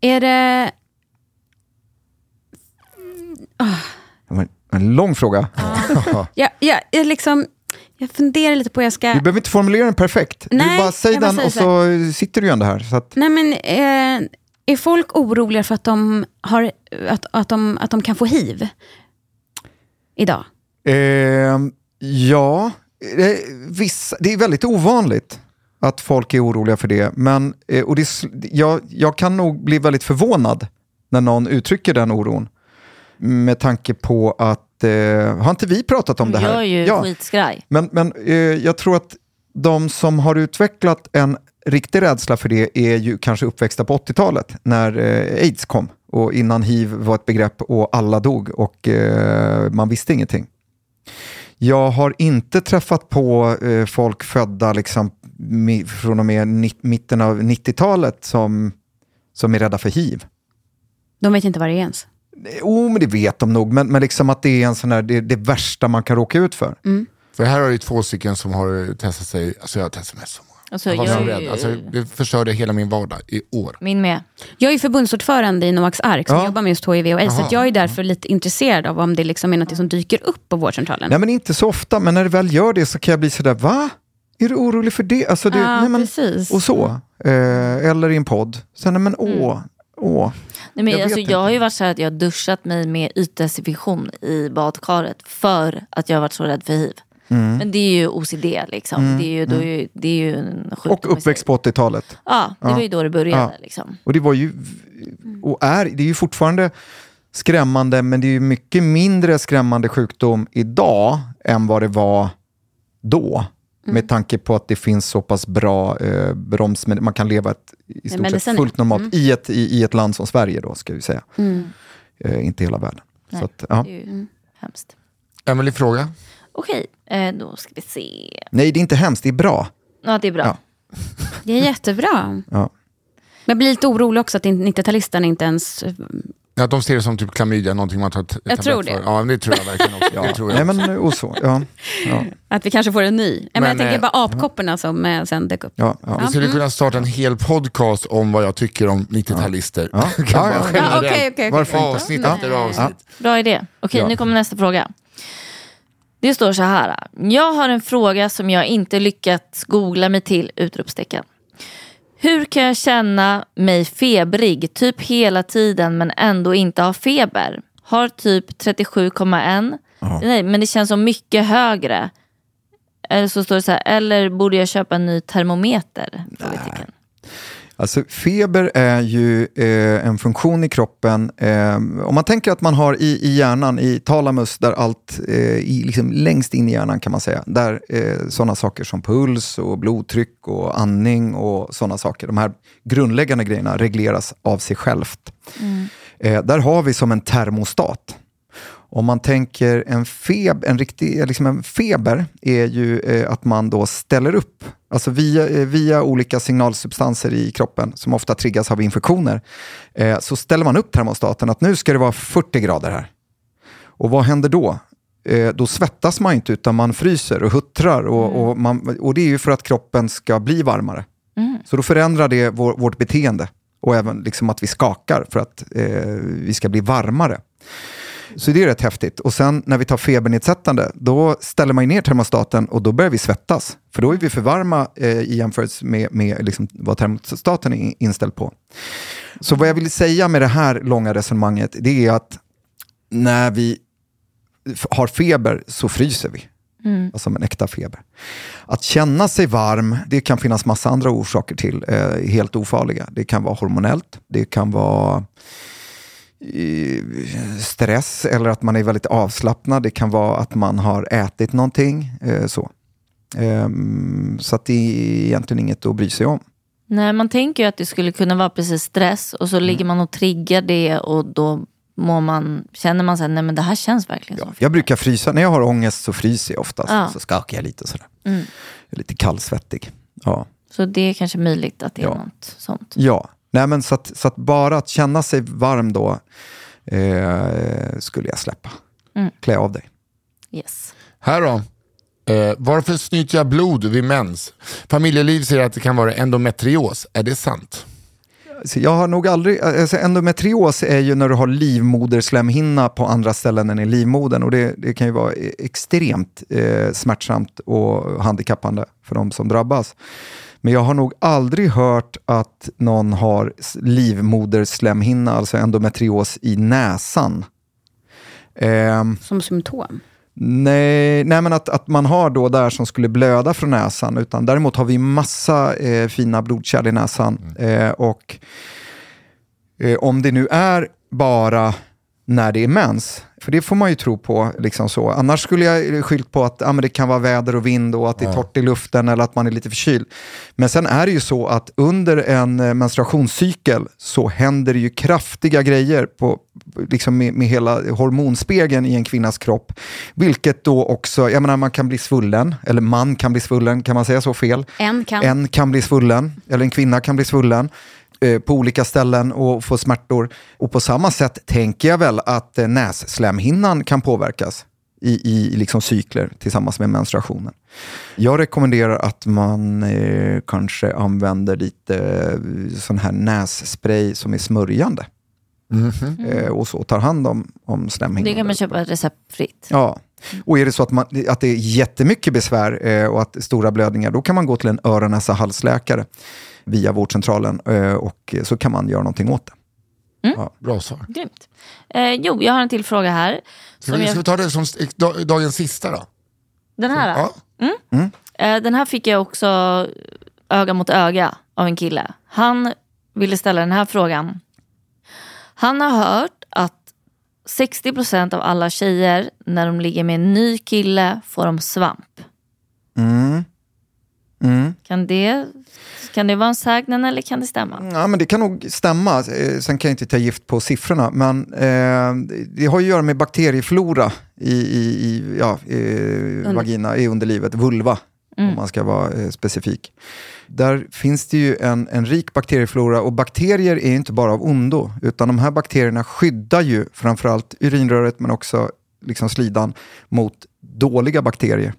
Är det... Det var en- en lång fråga. Ja, ja, jag, liksom, jag funderar lite på hur jag ska... Du behöver inte formulera den perfekt. du Nej, bara säg jag bara den säger och så sitter du ju ändå här. Så att, Nej, men, eh, är folk oroliga för att de, har, att, att, de, att de kan få hiv idag? Eh, ja, eh, vissa, det är väldigt ovanligt att folk är oroliga för det. Men eh, och det, jag, jag kan nog bli väldigt förvånad när någon uttrycker den oron. Med tanke på att, eh, har inte vi pratat om det här? Jag är ju Ja. skitskraj. Men, men eh, jag tror att de som har utvecklat en riktig rädsla för det är ju kanske uppväxta på 80-talet när eh, aids kom och innan hiv var ett begrepp och alla dog och eh, man visste ingenting. Jag har inte träffat på eh, folk födda liksom, mi, från och med ni, mitten av 90-talet som, som är rädda för hiv. De vet inte vad det är ens. Jo, men det vet de nog, men, men liksom att det är en sån här, det, det värsta man kan råka ut för. För här har du två stycken som har testat sig, alltså jag har testat mig så. Alltså, Jag var jag så rädd. Alltså, det förstörde hela min vardag i år. Min med. Jag är förbundsordförande i Noaks ark som Ja. jobbar med just HIV och aids. Så jag är därför lite intresserad av om det liksom är något som dyker upp på vårdcentralen. Nej men inte så ofta, men när det väl gör det så kan jag bli sådär, va? Är du orolig för det? Alltså det Ja, nej, men, precis. Och så. Eh, eller i en podd. Sen, nej, men åh, åh. Nej, men Jag alltså, jag har ju varit så här att jag har duschat mig med ytdesinfektion i badkaret för att jag har varit så rädd för hiv. Mm. Men det är ju OCD liksom. Det, är ju, då är, ju- det är ju en sjukdom Och uppväxt på 80-talet. Ja, det var ju då det började. Ja. Liksom. Och det var ju, och är, det är ju fortfarande skrämmande, men det är ju mycket mindre skrämmande sjukdom idag än vad det var då. Mm. Med tanke på att det finns så pass bra eh, bromsmed- man kan leva ett i stort sett fullt normalt i, ett, i, i ett land som Sverige då, ska vi säga. Eh, inte hela världen. Nej. Så att, ja. Det är ju hemskt. Emily, fråga? Okej, eh, då ska vi se. Nej, det är inte hemskt, det är bra. Ja, det är bra. Ja. Det är jättebra. Ja. Men jag blir lite orolig också att 90-talisterna inte ens... Ja, att de ser det som typ klamydia, någonting man tar t- Jag tror det. För. Ja, men det tror jag verkligen också. Det tror jag Nej, men, och så. Ja. Ja. Att vi kanske får en ny. Men, Men, jag tänker eh, bara apkopporna som eh, sen dök upp. Ja, ja. Vi skulle kunna starta en hel podcast om vad jag tycker om 90-talister. Ja. Ja, ja. generellt. Ja, okej, okej, okej. Varför inte? Avsnitt efter avsnitt. Bra idé. Okej, Ja. nu kommer nästa fråga. Det står så här. Jag har en fråga som jag inte lyckats googla mig till! Utropstecken. Hur kan jag känna mig febrig typ hela tiden men ändå inte ha feber? Har typ 37,1. Nej, men det känns som mycket högre. Eller så står det så här, eller borde jag köpa en ny termometer? Frågetecken. Alltså feber är ju eh, en funktion i kroppen. Eh, om man tänker att man har i, i hjärnan, i talamus, där allt, eh, i, liksom längst in i hjärnan kan man säga, där eh, sådana saker som puls och blodtryck och andning och sådana saker, de här grundläggande grejerna regleras av sig självt. Eh, där har vi som en termostat. Om man tänker en, feb, en, riktig, liksom en feber är ju eh, att man då ställer upp, alltså via, eh, via olika signalsubstanser i kroppen som ofta triggas av infektioner, eh, så ställer man upp termostaten att nu ska det vara 40 grader här. Och vad händer då? Eh, då svettas man inte utan man fryser och huttrar och, och, man, och det är ju för att kroppen ska bli varmare. Så då förändrar det vår, vårt beteende och även liksom att vi skakar för att eh, vi ska bli varmare. Så det är rätt häftigt. Och sen när vi tar febernedsättande, då ställer man ner termostaten och då börjar vi svettas. För då är vi för varma eh, i jämförelse med, med liksom vad termostaten är inställd på. Så vad jag vill säga med det här långa resonemanget, det är att när vi har feber så fryser vi. Alltså en äkta feber. Att känna sig varm, det kan finnas massa andra orsaker till, eh, helt ofarliga. Det kan vara hormonellt, det kan vara stress eller att man är väldigt avslappnad. Det kan vara att man har ätit någonting. Eh, så Ehm, så att det är egentligen inget att bry sig om. Nej, man tänker ju att det skulle kunna vara precis stress och så Mm. ligger man och triggar det och då mår man, känner man sig, nej men det här känns verkligen som Jag brukar frysa, när jag har ångest så fryser jag oftast. Ja. Så skakar jag lite sådär. Mm. Jag är lite kallsvettig. Ja. Så det är kanske möjligt att det är Ja. något sånt. Ja, Nej, men så, att, så att bara att känna sig varm då eh, skulle jag släppa. Mm. Klä av dig. Yes. Här då. Eh, varför snyter jag blod vid mens? Familjeliv säger att det kan vara endometrios. Är det sant? Så jag har nog aldrig, alltså endometrios är ju när du har livmoderslemhinna på andra ställen än i livmodern och det, det kan ju vara e- extremt eh, smärtsamt och handikappande för de som drabbas. Men jag har nog aldrig hört att någon har livmoderslemhinna, alltså endometrios i näsan. Ehm, Som symptom. Nej, nej men att, att man har då där som skulle blöda från näsan. Utan däremot har vi massa eh, fina blodkärl i näsan. Eh, och eh, om det nu är bara när det är mens, för det får man ju tro på. Liksom så. Annars skulle jag skyllt på att ah, men det kan vara väder och vind och att det är torrt i luften eller att man är lite förkyld. Men sen är det ju så att under en eh, menstruationscykel så händer det ju kraftiga grejer på, liksom med, med hela hormonspegeln i en kvinnas kropp. Vilket då också, jag menar man kan bli svullen, eller man kan bli svullen, kan man säga så fel? En kan. En kan bli svullen, eller en kvinna kan bli svullen på olika ställen och få smärtor. Och på samma sätt tänker jag väl att eh, nässlemhinnan kan påverkas i, i liksom cykler tillsammans med menstruationen. Jag rekommenderar att man eh, kanske använder lite eh, sån här nässpray som är smörjande. Eh, och så tar hand om, om slemhinnan. Det kan man köpa receptfritt. Ja, och är det så att, man, att det är jättemycket besvär eh, och att stora blödningar, då kan man gå till en öron, näsa, halsläkare via vårdcentralen eh, och så kan man göra någonting åt det. Bra svar. Grymt. Eh, jo, jag har en till fråga här. Ska vi, ska vi ta det som dagens sista då? den här. Ja. Eh, den här fick jag också öga mot öga av en kille. Han ville ställa den här frågan. Han har hört att 60% av alla tjejer när de ligger med en ny kille får de svamp. Mm. Mm. Kan det, kan det vara en sägnen eller kan det stämma? Ja, men det kan nog stämma. Eh, Sen kan jag inte ta gift på siffrorna. Men eh, det har ju att göra med bakterieflora i, i, i ja, eh, vagina, i underlivet, vulva om man ska vara eh, specifik. Där finns det ju en, en rik bakterieflora och bakterier är inte bara av ondo utan de här bakterierna skyddar ju framförallt urinröret men också liksom slidan mot dåliga bakterier.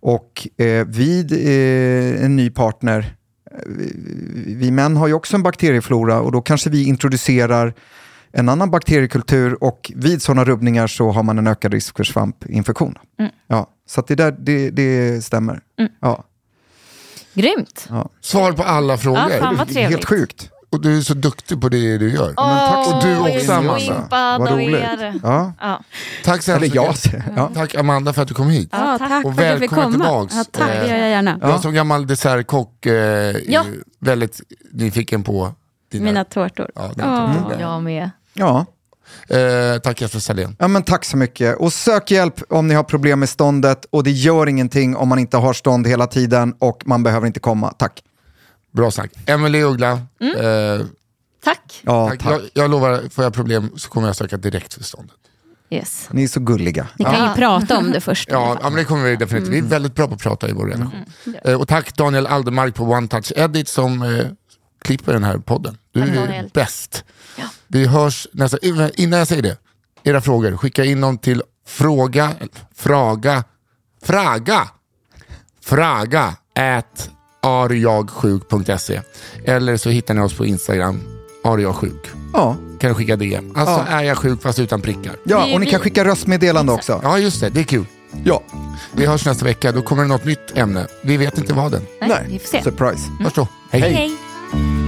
Och eh, vid eh, en ny partner vi män har ju också en bakterieflora och då kanske vi introducerar en annan bakteriekultur och vid sådana rubbningar så har man en ökad risk för svampinfektion. Ja, så att det, där, det, det stämmer. Ja, Grymt. Svar på alla frågor. Ja, fan vad trevligt. helt sjukt. Och du är så duktig på det du gör. tack så Och du Åh, jag är också, så Amanda. Vad roligt. Ja. Ja. Tack så Eller hemskt jag. mycket. Ja. Tack Amanda för att du kom hit. Ja, tack Och välkommen tillbaks. Ja, tack, det gör jag gärna. Jag som gammal dessertkock eh, är Ja. väldigt nyfiken på dina... Mina tårtor. Ja, Åh. tårtor. Jag med. Ja. Eh, tack Jesper Salén. ja, men tack så mycket. Och sök hjälp om ni har problem med ståndet och det gör ingenting om man inte har stånd hela tiden och man behöver inte komma. Tack. Bra snack. Emelie Uggla. Eh, Tack. Ja, tack. tack. Jag, jag lovar, får jag problem så kommer jag söka direkt för ståndet. Yes. Ni är så gulliga. Ni kan Ja. ju prata om det först. Ja, ja men det kommer vi definitivt. Vi är väldigt bra på att prata i vår relation. Eh, och tack Daniel Aldermark på One Touch Edit som eh, klipper den här podden. Du är Daniel. bäst. Vi hörs nästa... Innan jag säger det, era frågor, skicka in dem till fråga, fraga, fraga, fraga at arjagsjuk.se eller så hittar ni oss på Instagram, Har jag sjuk? Ja, Kan du skicka DM? Alltså Ja. är jag sjuk fast utan prickar? Det är ja och ni kan skicka röstmeddelande också. Ja just det, det är kul. Ja, Vi hörs nästa vecka, då kommer det något nytt ämne. Vi vet inte vad än. Nej, vi får se. surprise. Hörs då. Hej. Hej hej.